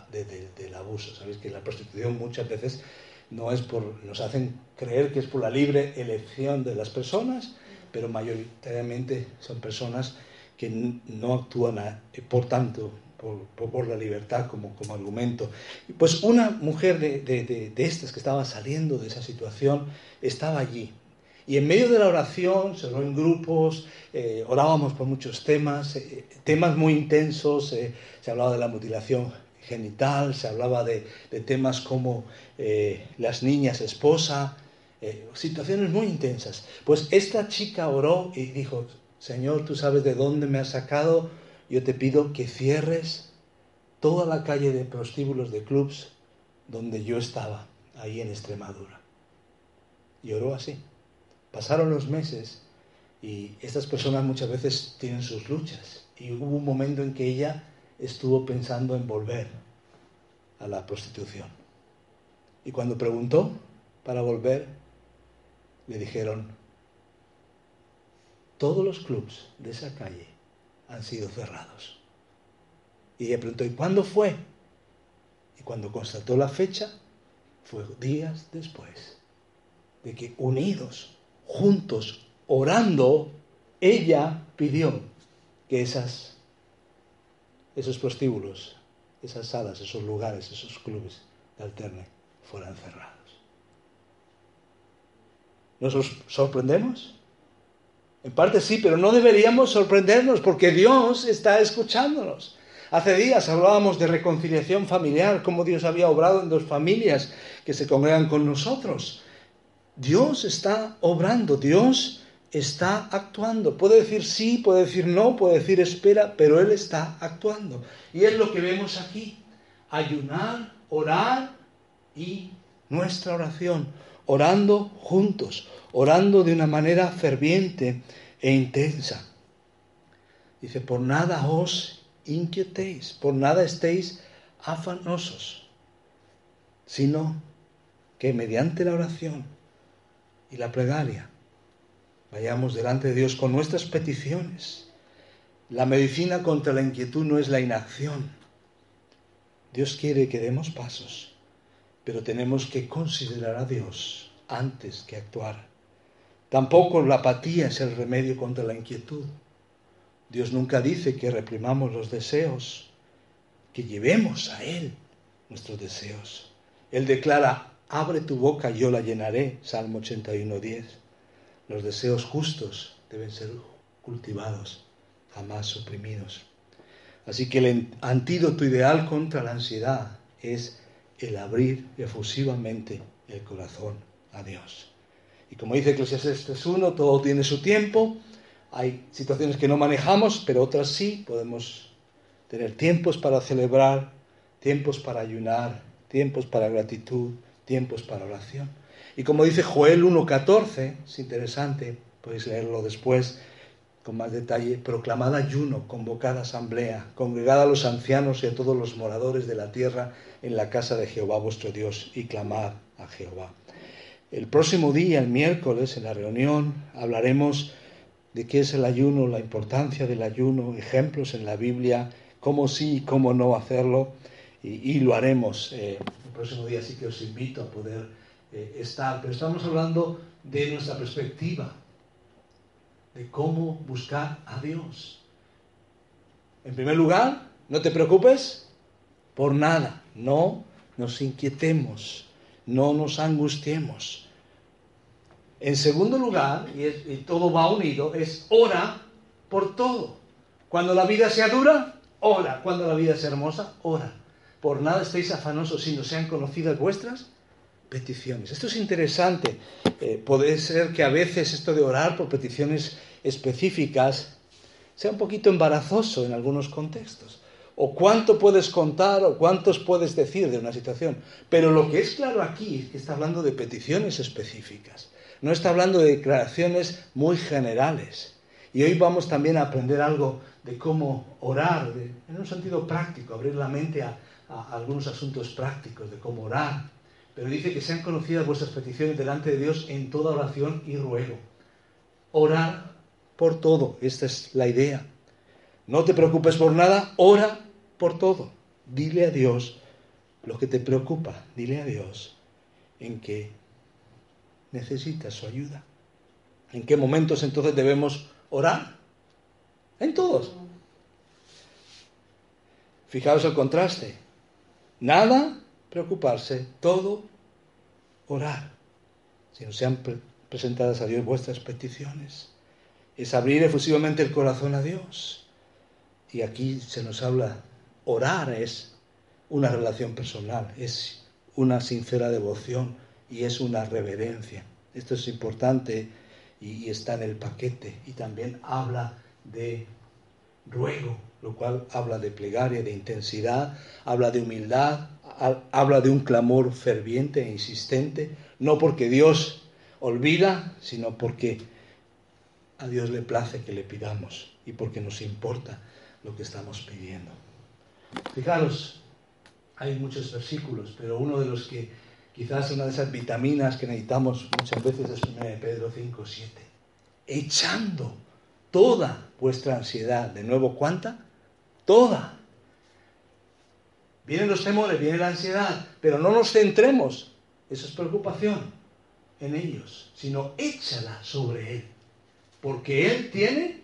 abuso. Sabéis que la prostitución muchas veces no es por, nos hacen creer que es por la libre elección de las personas, pero mayoritariamente son personas que no actúan eh, por tanto por, la libertad como, como argumento. Pues una mujer de, de, estas que estaba saliendo de esa situación estaba allí Y en medio de la oración, se oró en grupos, eh, orábamos por muchos temas, eh, temas muy intensos, eh, se hablaba de la mutilación genital, se hablaba de, de temas como las niñas esposa, situaciones muy intensas. Pues esta chica oró y dijo, Señor, tú sabes de dónde me has sacado, yo te pido que cierres toda la calle de prostíbulos de clubs donde yo estaba, ahí en Extremadura. Y oró así. Pasaron los meses y estas personas muchas veces tienen sus luchas. Y hubo un momento en que ella estuvo pensando en volver a la prostitución. Y cuando preguntó para volver, le dijeron, todos los clubs de esa calle han sido cerrados. Y ella preguntó, ¿y cuándo fue? Y cuando constató la fecha, fue días después de que unidos juntos orando, ella pidió que esas, esos prostíbulos, esas salas, esos lugares, esos clubes de alterne fueran cerrados. ¿Nos sorprendemos? En parte sí, pero no deberíamos sorprendernos porque Dios está escuchándonos. Hace días hablábamos de reconciliación familiar, cómo Dios había obrado en dos familias que se congregan con nosotros. Dios está obrando, Dios está actuando. Puede decir sí, puede decir no, puede decir espera, pero Él está actuando. Y es lo que vemos aquí. Ayunar, orar y nuestra oración. Orando juntos, orando de una manera ferviente e intensa. Dice, por nada os inquietéis, por nada estéis afanosos, sino que mediante la oración y la plegaria. Vayamos delante de Dios con nuestras peticiones. La medicina contra la inquietud no es la inacción. Dios quiere que demos pasos, pero tenemos que considerar a Dios antes que actuar. Tampoco la apatía es el remedio contra la inquietud. Dios nunca dice que reprimamos los deseos, que llevemos a Él nuestros deseos. Él declara, Abre tu boca yo la llenaré. Salmo 81.10. Los deseos justos deben ser cultivados, jamás suprimidos. Así que el antídoto ideal contra la ansiedad es el abrir efusivamente el corazón a Dios. Y como dice Eclesiastes 3.1, todo tiene su tiempo. Hay situaciones que no manejamos, pero otras sí. Podemos tener tiempos para celebrar, tiempos para ayunar, tiempos para gratitud, tiempos para oración. Y como dice Joel 1.14, es interesante, podéis leerlo después con más detalle, proclamad ayuno, convocada asamblea, congregad a los ancianos y a todos los moradores de la tierra en la casa de Jehová vuestro Dios y clamad a Jehová. El próximo día, el miércoles, en la reunión, hablaremos de qué es el ayuno, la importancia del ayuno, ejemplos en la Biblia, cómo sí y cómo no hacerlo, y, lo haremos. Eh, próximo día sí que os invito a poder eh, estar, pero estamos hablando de nuestra perspectiva, de cómo buscar a Dios. En primer lugar, no te preocupes por nada, no nos inquietemos, no nos angustiemos. En segundo lugar, y, y todo va unido, es ora por todo. Cuando la vida sea dura, ora. Cuando la vida sea hermosa, ora por nada estéis afanosos, sino sean conocidas vuestras peticiones. Esto es interesante. Eh, puede ser que a veces esto de orar por peticiones específicas sea un poquito embarazoso en algunos contextos. O cuánto puedes contar o cuántos puedes decir de una situación. Pero lo que es claro aquí es que está hablando de peticiones específicas. No está hablando de declaraciones muy generales. Y hoy vamos también a aprender algo de cómo orar, en un sentido práctico, abrir la mente a, a algunos asuntos prácticos de cómo orar, pero dice que sean conocidas vuestras peticiones delante de Dios en toda oración y ruego. Orar por todo, esta es la idea. No te preocupes por nada, ora por todo. Dile a Dios lo que te preocupa, dile a Dios en qué necesitas su ayuda. ¿En qué momentos entonces debemos orar? En todos. Fijaos el contraste. Nada preocuparse, todo orar. Si no sean presentadas a Dios vuestras peticiones. Es abrir efusivamente el corazón a Dios. Y aquí se nos habla, orar es una relación personal, es una sincera devoción y es una reverencia. Esto es importante y, está en el paquete. Y también habla de ruego, lo cual habla de plegaria, de intensidad, habla de humildad, habla de un clamor ferviente e insistente, no porque Dios olvida, sino porque a Dios le place que le pidamos y porque nos importa lo que estamos pidiendo. Fijaros, hay muchos versículos, pero uno de los que quizás una de esas vitaminas que necesitamos muchas veces es 1 Pedro 5, 7. Echando toda vuestra ansiedad. De nuevo, ¿cuánta? Toda. Vienen los temores, viene la ansiedad, pero no nos centremos, eso es preocupación, en ellos, sino échala sobre Él, porque Él tiene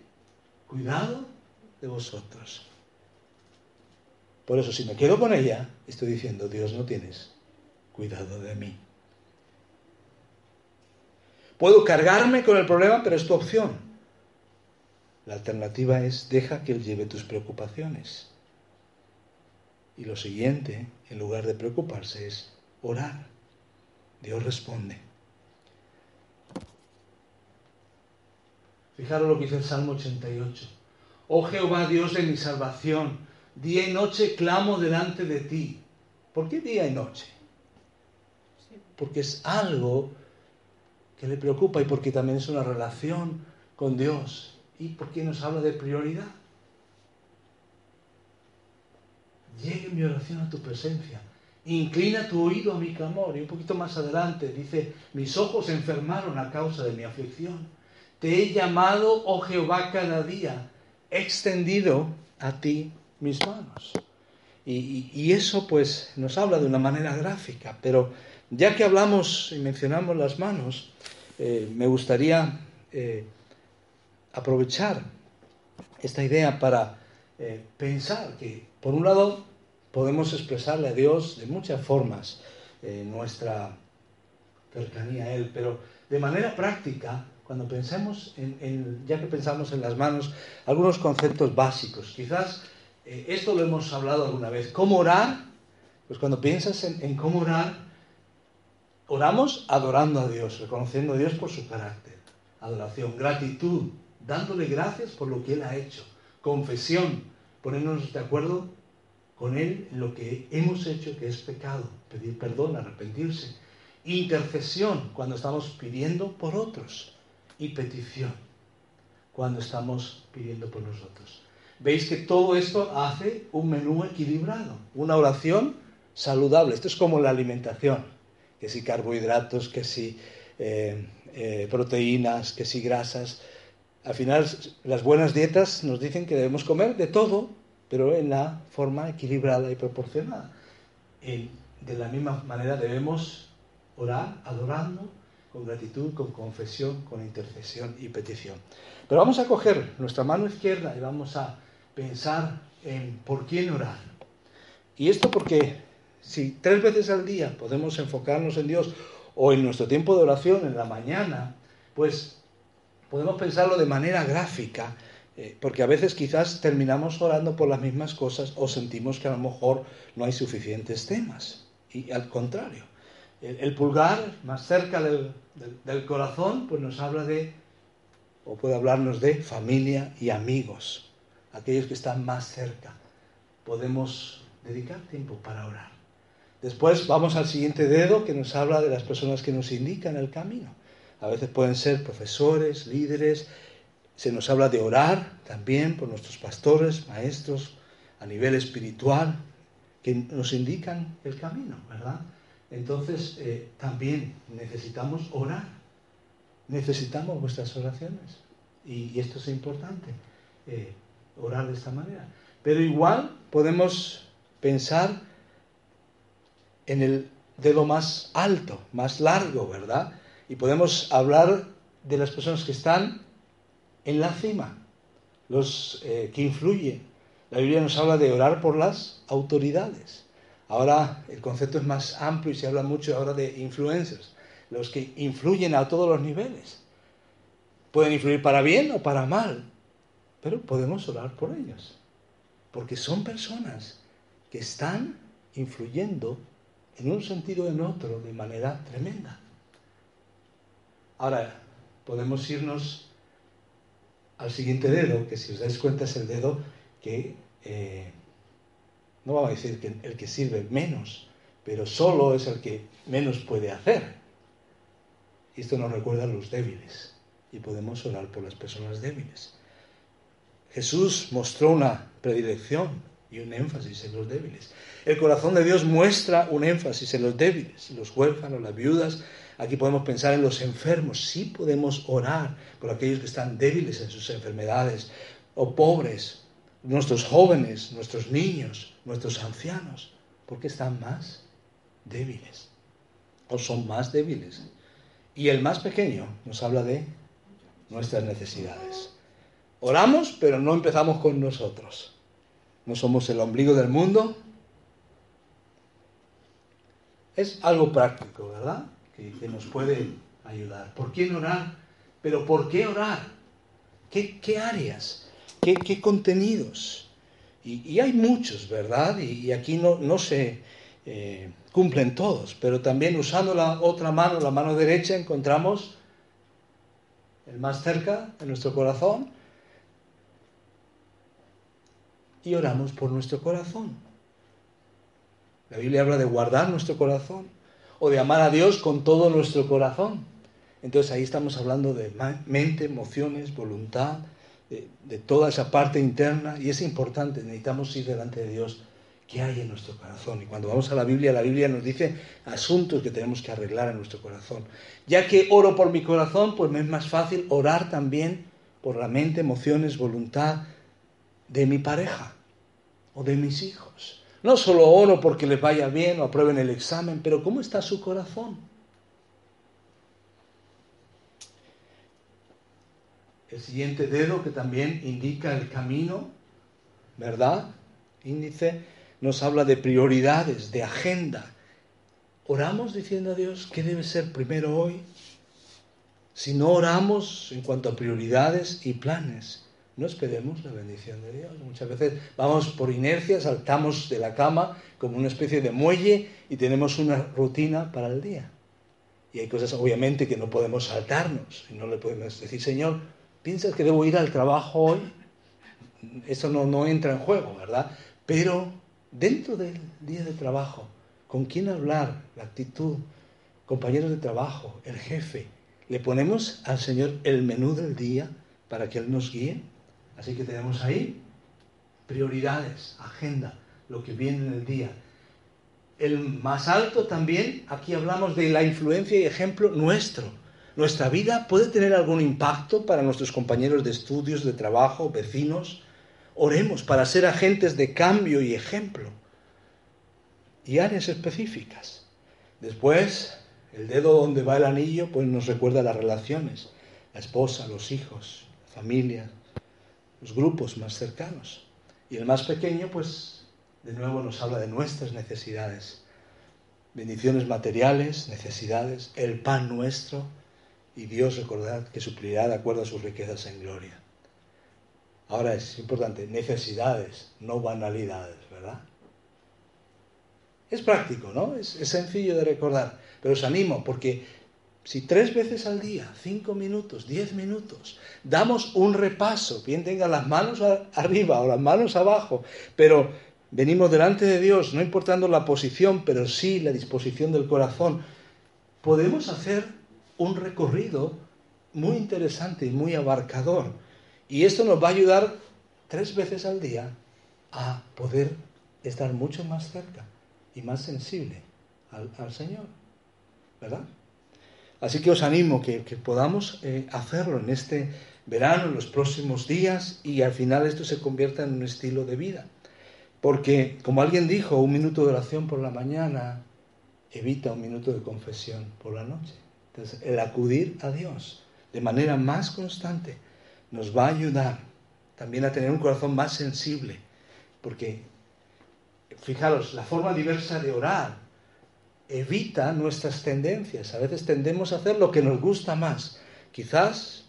cuidado de vosotros. Por eso, si me quedo con ella, estoy diciendo, Dios no tienes cuidado de mí. Puedo cargarme con el problema, pero es tu opción. La alternativa es deja que Él lleve tus preocupaciones. Y lo siguiente, en lugar de preocuparse, es orar. Dios responde. Fijaros lo que dice el Salmo 88. Oh Jehová, Dios de mi salvación, día y noche clamo delante de ti. ¿Por qué día y noche? Porque es algo que le preocupa y porque también es una relación con Dios ¿Y por qué nos habla de prioridad? Llegue mi oración a tu presencia. Inclina tu oído a mi clamor. Y un poquito más adelante dice, mis ojos se enfermaron a causa de mi aflicción. Te he llamado, oh Jehová, cada día. He extendido a ti mis manos. Y, eso pues nos habla de una manera gráfica. Pero ya que hablamos y mencionamos las manos, eh, me gustaría eh, aprovechar esta idea para eh, pensar que, por un lado, podemos expresarle a Dios de muchas formas eh, nuestra cercanía a Él, pero de manera práctica, cuando pensemos en, ya que pensamos en las manos, algunos conceptos básicos. Quizás eh, esto lo hemos hablado alguna vez. ¿Cómo orar? Pues cuando piensas en, en cómo orar, oramos adorando a Dios, reconociendo a Dios por su carácter. Adoración, gratitud, dándole gracias por lo que Él ha hecho. Confesión, ponernos de acuerdo con Él en lo que hemos hecho que es pecado, pedir perdón, arrepentirse. Intercesión, cuando estamos pidiendo por otros. Y petición, cuando estamos pidiendo por nosotros. Veis que todo esto hace un menú equilibrado, una oración saludable. Esto es como la alimentación, que si carbohidratos, que si eh, eh, proteínas, que si grasas. Al final, las buenas dietas nos dicen que debemos comer de todo, pero en la forma equilibrada y proporcionada. de la misma manera debemos orar adorando con gratitud, con confesión, con intercesión y petición. Pero vamos a coger nuestra mano izquierda y vamos a pensar en por quién orar. Y esto porque si tres veces al día podemos enfocarnos en Dios o en nuestro tiempo de oración en la mañana, pues podemos pensarlo de manera gráfica, eh, porque a veces quizás terminamos orando por las mismas cosas o sentimos que a lo mejor no hay suficientes temas. Y al contrario, el, pulgar más cerca del, del, corazón, pues nos habla de, o puede hablarnos de familia y amigos, aquellos que están más cerca. Podemos dedicar tiempo para orar. Después vamos al siguiente dedo que nos habla de las personas que nos indican el camino. A veces pueden ser profesores, líderes. Se nos habla de orar también por nuestros pastores, maestros, a nivel espiritual, que nos indican el camino, ¿verdad? Entonces, eh, también necesitamos orar. Necesitamos vuestras oraciones. Y, esto es importante, eh, orar de esta manera. Pero igual podemos pensar en el dedo más alto, más largo, ¿verdad? Y podemos hablar de las personas que están en la cima, los eh, que influyen. La Biblia nos habla de orar por las autoridades. Ahora el concepto es más amplio y se habla mucho ahora de influencers. los que influyen a todos los niveles. Pueden influir para bien o para mal, pero podemos orar por ellos, porque son personas que están influyendo en un sentido o en otro de manera tremenda. Ahora, podemos irnos al siguiente dedo, que si os dais cuenta es el dedo que, eh, no vamos a decir que el que sirve menos, pero solo es el que menos puede hacer. Esto nos recuerda a los débiles y podemos orar por las personas débiles. Jesús mostró una predilección y un énfasis en los débiles. El corazón de Dios muestra un énfasis en los débiles, los huérfanos, las viudas, Aquí podemos pensar en los enfermos, sí podemos orar por aquellos que están débiles en sus enfermedades, o pobres, nuestros jóvenes, nuestros niños, nuestros ancianos, porque están más débiles, o son más débiles. Y el más pequeño nos habla de nuestras necesidades. Oramos, pero no empezamos con nosotros. No somos el ombligo del mundo. Es algo práctico, ¿verdad? Que, nos puede ayudar. ¿Por quién orar? Pero ¿por qué orar? ¿Qué, áreas? ¿Qué, contenidos? Y, hay muchos, ¿verdad? Y, aquí no, no se eh, cumplen todos, pero también usando la otra mano, la mano derecha, encontramos el más cerca de nuestro corazón y oramos por nuestro corazón. La Biblia habla de guardar nuestro corazón o de amar a Dios con todo nuestro corazón. Entonces ahí estamos hablando de mente, emociones, voluntad, de, toda esa parte interna y es importante, necesitamos ir delante de Dios. ¿Qué hay en nuestro corazón? Y cuando vamos a la Biblia, la Biblia nos dice asuntos que tenemos que arreglar en nuestro corazón. Ya que oro por mi corazón, pues me es más fácil orar también por la mente, emociones, voluntad de mi pareja o de mis hijos no solo oro porque les vaya bien o aprueben el examen, pero ¿cómo está su corazón? El siguiente dedo que también indica el camino, ¿verdad? Índice, nos habla de prioridades, de agenda. Oramos diciendo a Dios qué debe ser primero hoy. Si no oramos en cuanto a prioridades y planes, no esperemos la bendición de Dios. Muchas veces vamos por inercia, saltamos de la cama como una especie de muelle y tenemos una rutina para el día. Y hay cosas obviamente que no podemos saltarnos y no le podemos decir, Señor, ¿piensas que debo ir al trabajo hoy? Eso no, no entra en juego, ¿verdad? Pero dentro del día de trabajo, ¿con quién hablar? La actitud, compañeros de trabajo, el jefe. ¿Le ponemos al Señor el menú del día para que Él nos guíe? Así que tenemos ahí prioridades, agenda, lo que viene en el día. El más alto también, aquí hablamos de la influencia y ejemplo nuestro. Nuestra vida puede tener algún impacto para nuestros compañeros de estudios, de trabajo, vecinos. Oremos para ser agentes de cambio y ejemplo. Y áreas específicas. Después, el dedo donde va el anillo, pues nos recuerda las relaciones. La esposa, los hijos, la familia, los grupos más cercanos. Y el más pequeño, pues, de nuevo nos habla de nuestras necesidades. Bendiciones materiales, necesidades, el pan nuestro, y Dios recordad que suplirá de acuerdo a sus riquezas en gloria. Ahora es importante, necesidades, no banalidades, ¿verdad? Es práctico, ¿no? Es, es sencillo de recordar, pero os animo porque si tres veces al día, cinco minutos, diez minutos, damos un repaso, bien tengan las manos arriba o las manos abajo, pero venimos delante de Dios, no importando la posición, pero sí la disposición del corazón, podemos hacer un recorrido muy interesante y muy abarcador. Y esto nos va a ayudar tres veces al día a poder estar mucho más cerca y más sensible al, al Señor. ¿Verdad? Así que os animo que, que podamos eh, hacerlo en este verano, en los próximos días, y al final esto se convierta en un estilo de vida. Porque, como alguien dijo, un minuto de oración por la mañana evita un minuto de confesión por la noche. Entonces, el acudir a Dios de manera más constante nos va a ayudar también a tener un corazón más sensible. Porque, fijaros, la forma diversa de orar evita nuestras tendencias. A veces tendemos a hacer lo que nos gusta más. Quizás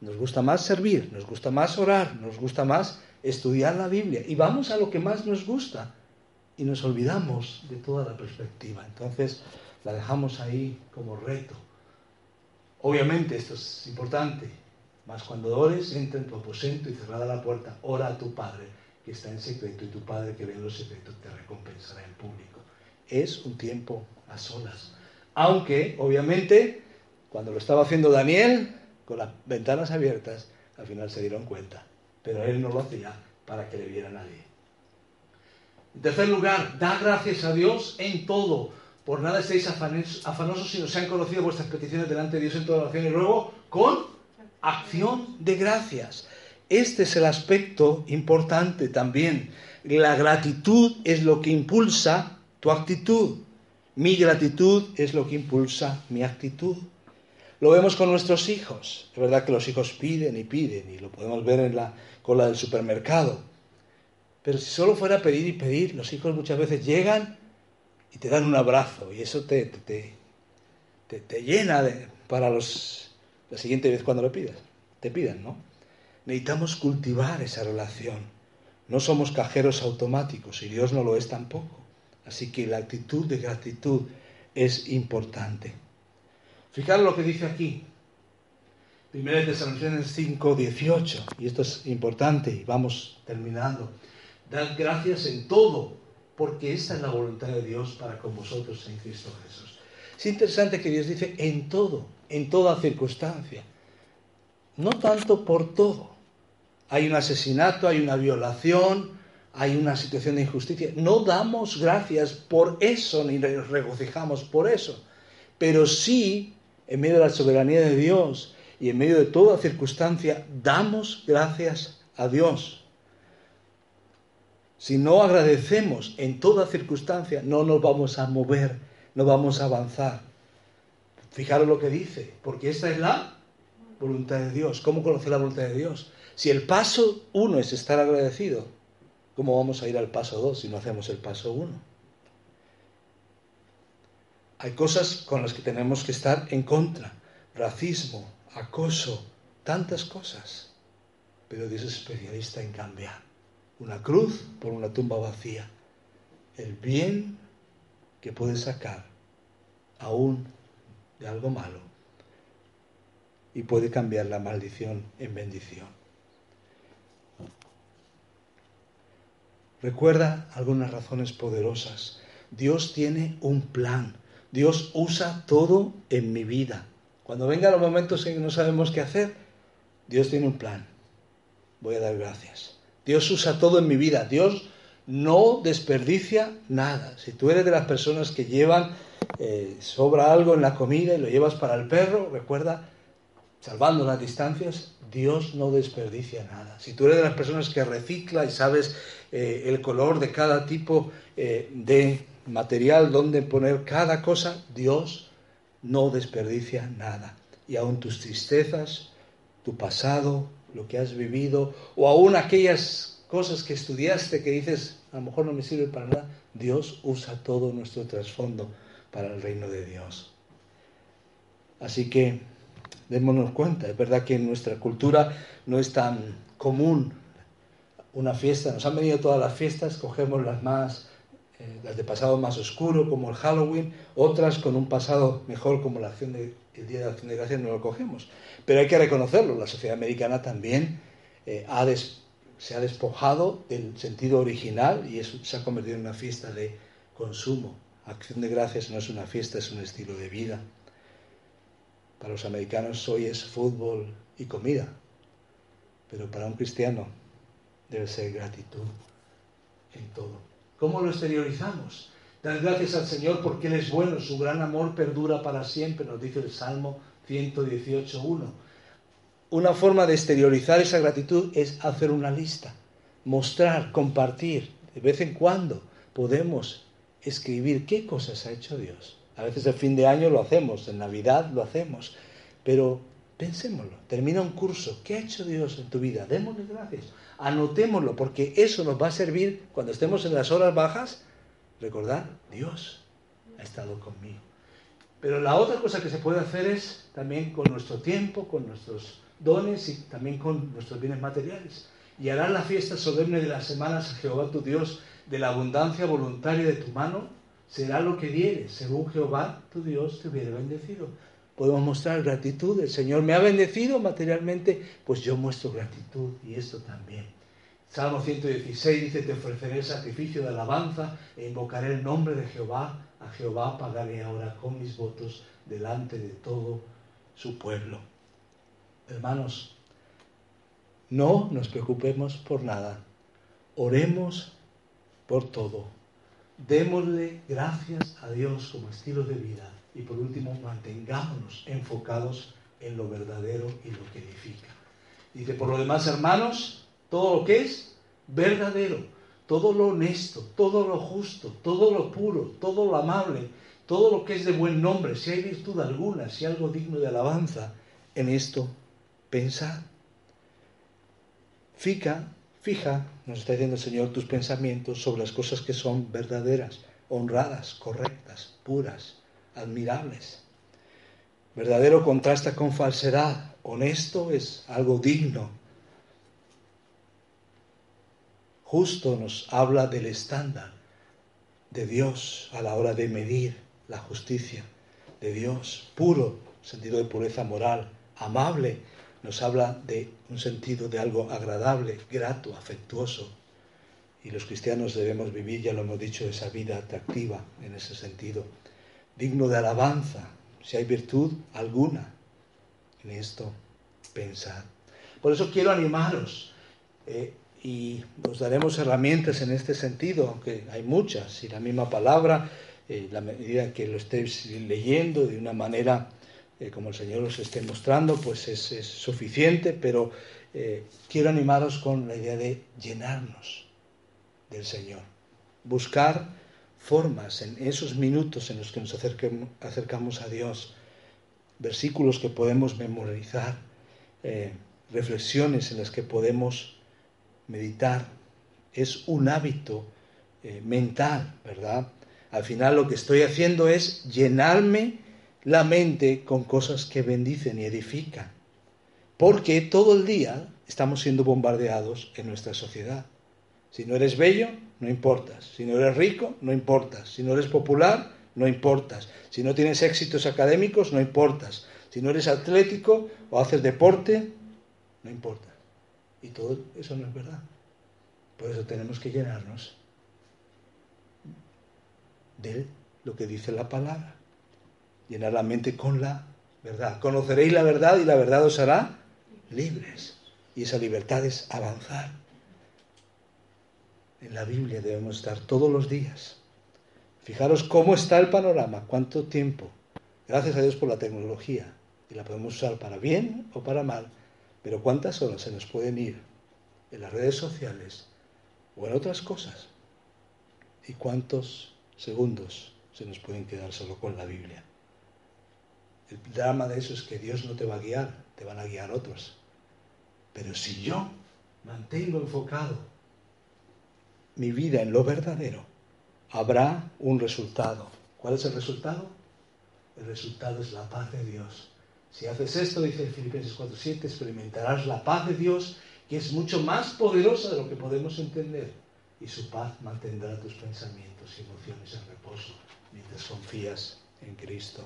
nos gusta más servir, nos gusta más orar, nos gusta más estudiar la Biblia y vamos a lo que más nos gusta y nos olvidamos de toda la perspectiva. Entonces la dejamos ahí como reto. Obviamente esto es importante, mas cuando ores, entra en tu aposento y cerrada la puerta, ora a tu Padre que está en secreto y tu Padre que ve en los secretos te recompensará en público. Es un tiempo a solas. Aunque, obviamente, cuando lo estaba haciendo Daniel, con las ventanas abiertas, al final se dieron cuenta. Pero él no lo hacía para que le viera nadie. En tercer lugar, da gracias a Dios en todo. Por nada estéis afanosos si no se han conocido vuestras peticiones delante de Dios en toda oración y luego con acción de gracias. Este es el aspecto importante también. La gratitud es lo que impulsa tu actitud. Mi gratitud es lo que impulsa mi actitud. Lo vemos con nuestros hijos. Es verdad que los hijos piden y piden y lo podemos ver en la cola del supermercado. Pero si solo fuera pedir y pedir, los hijos muchas veces llegan y te dan un abrazo y eso te, te, te, llena de, para los, la siguiente vez cuando lo pidas. Te piden, ¿no? Necesitamos cultivar esa relación. No somos cajeros automáticos y Dios no lo es tampoco. Así que la actitud de gratitud es importante. Fijaros lo que dice aquí. 1 Tesalonicenses 5, 18. Y esto es importante y vamos terminando. Dad gracias en todo, porque esta es la voluntad de Dios para con vosotros en Cristo Jesús. Es interesante que Dios dice en todo, en toda circunstancia. No tanto por todo. Hay un asesinato, hay una violación, hay una situación de injusticia. No damos gracias por eso, ni regocijamos por eso. Pero sí en medio de la soberanía de Dios y en medio de toda circunstancia, damos gracias a Dios. Si no agradecemos en toda circunstancia, no nos vamos a mover, no vamos a avanzar. Fijaros lo que dice, porque esta es la voluntad de Dios. ¿Cómo conocer la voluntad de Dios? Si el paso uno es estar agradecido, ¿cómo vamos a ir al paso dos si no hacemos el paso uno? Hay cosas con las que tenemos que estar en contra. Racismo, acoso, tantas cosas. Pero Dios es especialista en cambiar. Una cruz por una tumba vacía. El bien que puede sacar aún de algo malo. Y puede cambiar la maldición en bendición. Recuerda algunas razones poderosas. Dios tiene un plan Dios usa todo en mi vida. Cuando vengan los momentos en que no sabemos qué hacer, Dios tiene un plan. Voy a dar gracias. Dios usa todo en mi vida. Dios no desperdicia nada. Si tú eres de las personas que llevan, eh, sobra algo en la comida y lo llevas para el perro, recuerda, salvando las distancias, Dios no desperdicia nada. Si tú eres de las personas que recicla y sabes eh, el color de cada tipo eh, de material donde poner cada cosa, Dios no desperdicia nada. Y aun tus tristezas, tu pasado, lo que has vivido, o aún aquellas cosas que estudiaste que dices, a lo mejor no me sirve para nada, Dios usa todo nuestro trasfondo para el reino de Dios. Así que démonos cuenta, es verdad que en nuestra cultura no es tan común una fiesta, nos han venido todas las fiestas, cogemos las más eh, las de pasado más oscuro como el Halloween, otras con un pasado mejor como la acción de, el Día de la Acción de Gracias no lo cogemos. Pero hay que reconocerlo, la sociedad americana también eh, se ha despojado del sentido original y eso se ha convertido en una fiesta de consumo. Acción de Gracias no es una fiesta, es un estilo de vida. Para los americanos hoy es fútbol y comida, pero para un cristiano debe ser gratitud en todo. ¿Cómo lo exteriorizamos? Dar gracias al Señor porque Él es bueno, su gran amor perdura para siempre, nos dice el Salmo 118.1. Una forma de exteriorizar esa gratitud es hacer una lista, mostrar, compartir. De vez en cuando podemos escribir qué cosas ha hecho Dios. A veces el fin de año lo hacemos, en Navidad lo hacemos, pero pensémoslo. Termina un curso, ¿qué ha hecho Dios en tu vida? Démosle gracias anotémoslo, porque eso nos va a servir cuando estemos en las horas bajas. Recordar, Dios ha estado conmigo. Pero la otra cosa que se puede hacer es también con nuestro tiempo, con nuestros dones y también con nuestros bienes materiales. Y harás la fiesta solemne de las semanas a Jehová tu Dios, de la abundancia voluntaria de tu mano, será lo que dieres, según Jehová tu Dios te hubiere bendecido. Podemos mostrar gratitud, el Señor me ha bendecido materialmente, pues yo muestro gratitud y esto también. Salmo 116 dice, te ofreceré el sacrificio de alabanza e invocaré el nombre de Jehová. A Jehová pagaré ahora con mis votos delante de todo su pueblo. Hermanos, no nos preocupemos por nada. Oremos por todo. Démosle gracias a Dios como estilo de vida. Y por último, mantengámonos enfocados en lo verdadero y lo que edifica. Dice, por lo demás, hermanos, todo lo que es verdadero, todo lo honesto, todo lo justo, todo lo puro, todo lo amable, todo lo que es de buen nombre, si hay virtud alguna, si hay algo digno de alabanza, en esto pensad. Fija, fija, nos está diciendo el Señor, tus pensamientos sobre las cosas que son verdaderas, honradas, correctas, puras, admirables. Verdadero contrasta con falsedad. Honesto es algo digno, justo nos habla del estándar de Dios a la hora de medir la justicia de Dios, puro, sentido de pureza moral, amable, nos habla de un sentido de algo agradable, grato, afectuoso. Y los cristianos debemos vivir, ya lo hemos dicho, esa vida atractiva en ese sentido, digno de alabanza, si hay virtud alguna en esto, pensar. Por eso quiero animaros. Eh, y os daremos herramientas en este sentido, aunque hay muchas, y la misma palabra, eh, la medida que lo estéis leyendo de una manera eh, como el Señor os esté mostrando, pues es, suficiente, pero quiero animaros con la idea de llenarnos del Señor, buscar formas en esos minutos en los que nos acercamos a Dios, versículos que podemos memorizar, reflexiones en las que podemos meditar es un hábito eh, mental, ¿verdad? Al final lo que estoy haciendo es llenarme la mente con cosas que bendicen y edifican. Porque todo el día estamos siendo bombardeados en nuestra sociedad. Si no eres bello, no importas. Si no eres rico, no importas. Si no eres popular, no importas. Si no tienes éxitos académicos, no importas. Si no eres atlético o haces deporte, no importa. Y todo eso no es verdad. Por eso tenemos que llenarnos de lo que dice la palabra. Llenar la mente con la verdad. Conoceréis la verdad y la verdad os hará libres. Y esa libertad es avanzar. En la Biblia debemos estar todos los días. Fijaros cómo está el panorama, cuánto tiempo. Gracias a Dios por la tecnología. Y la podemos usar para bien o para mal pero ¿cuántas horas se nos pueden ir en las redes sociales o en otras cosas? ¿Y cuántos segundos se nos pueden quedar solo con la Biblia? El drama de eso es que Dios no te va a guiar, te van a guiar otros. Pero si yo mantengo enfocado mi vida en lo verdadero, habrá un resultado. ¿Cuál es el resultado? El resultado es la paz de Dios si haces esto, dice Filipenses 4:7, experimentarás la paz de Dios, que es mucho más poderosa de lo que podemos entender. Y su paz mantendrá tus pensamientos y emociones en reposo mientras confías en Cristo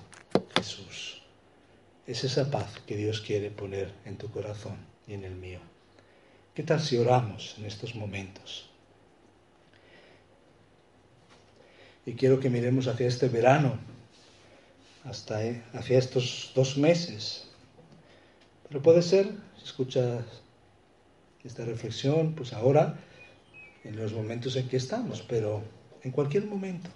Jesús. Es esa paz que Dios quiere poner en tu corazón y en el mío. ¿Qué tal si oramos en estos momentos? Y quiero que miremos hacia este verano hasta eh, hacia estos dos meses. Pero puede ser, si escuchas esta reflexión, pues ahora, en los momentos en que estamos, pero en cualquier momento,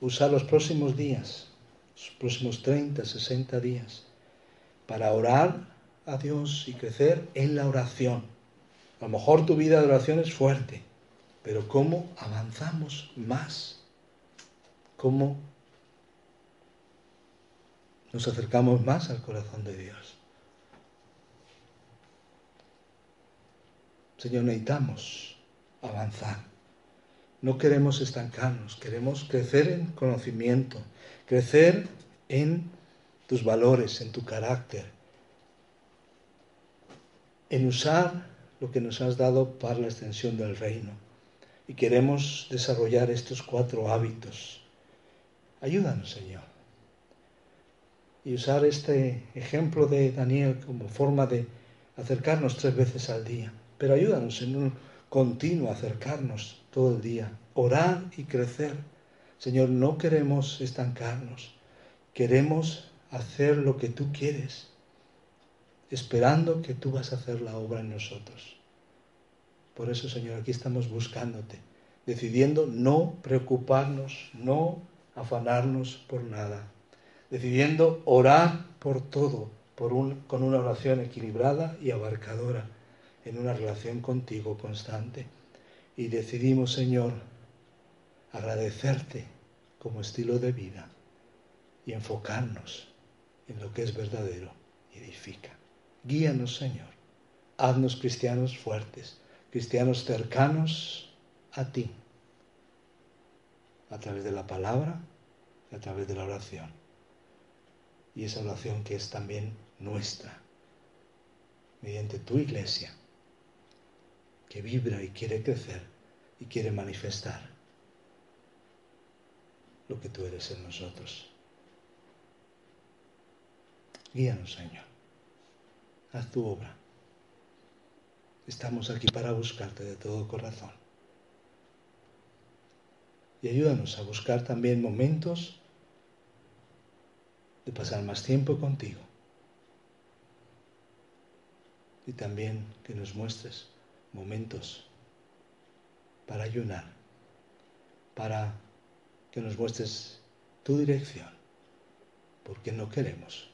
usar los próximos días, los próximos 30, 60 días, para orar a Dios y crecer en la oración. A lo mejor tu vida de oración es fuerte, pero ¿cómo avanzamos más? ¿Cómo nos acercamos más al corazón de Dios. Señor, necesitamos avanzar. no queremos estancarnos, queremos crecer en conocimiento, crecer en tus valores, en tu carácter, en usar lo que nos has dado para la extensión del reino. Y queremos desarrollar estos cuatro hábitos. Ayúdanos, Señor. Y usar este ejemplo de Daniel como forma de acercarnos tres veces al día. Pero ayúdanos en un continuo acercarnos todo el día, orar y crecer. Señor, no queremos estancarnos, queremos hacer lo que tú quieres, esperando que tú vas a hacer la obra en nosotros. Por eso, Señor, aquí estamos buscándote, decidiendo no preocuparnos, no afanarnos por nada, decidiendo orar por todo, por un, con una oración equilibrada y abarcadora, en una relación contigo constante. Y decidimos, Señor, agradecerte como estilo de vida y enfocarnos en lo que es verdadero y edifica. Guíanos, Señor. Haznos cristianos fuertes, cristianos cercanos a ti, a través de la palabra a través de la oración. Y esa oración que es también nuestra, mediante tu iglesia, que vibra y quiere crecer y quiere manifestar lo que tú eres en nosotros. Guíanos, Señor. Haz tu obra. Estamos aquí para buscarte de todo corazón. Y ayúdanos a buscar también momentos de pasar más tiempo contigo. Y también que nos muestres momentos para ayunar, para que nos muestres tu dirección, porque no queremos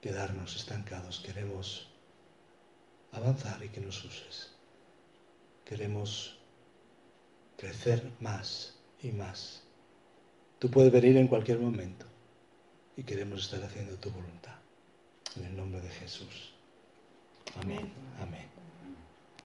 quedarnos estancados, queremos avanzar y que nos uses. Queremos crecer más y más. Tú puedes venir en cualquier momento y queremos estar haciendo tu voluntad. En el nombre de Jesús. Amén.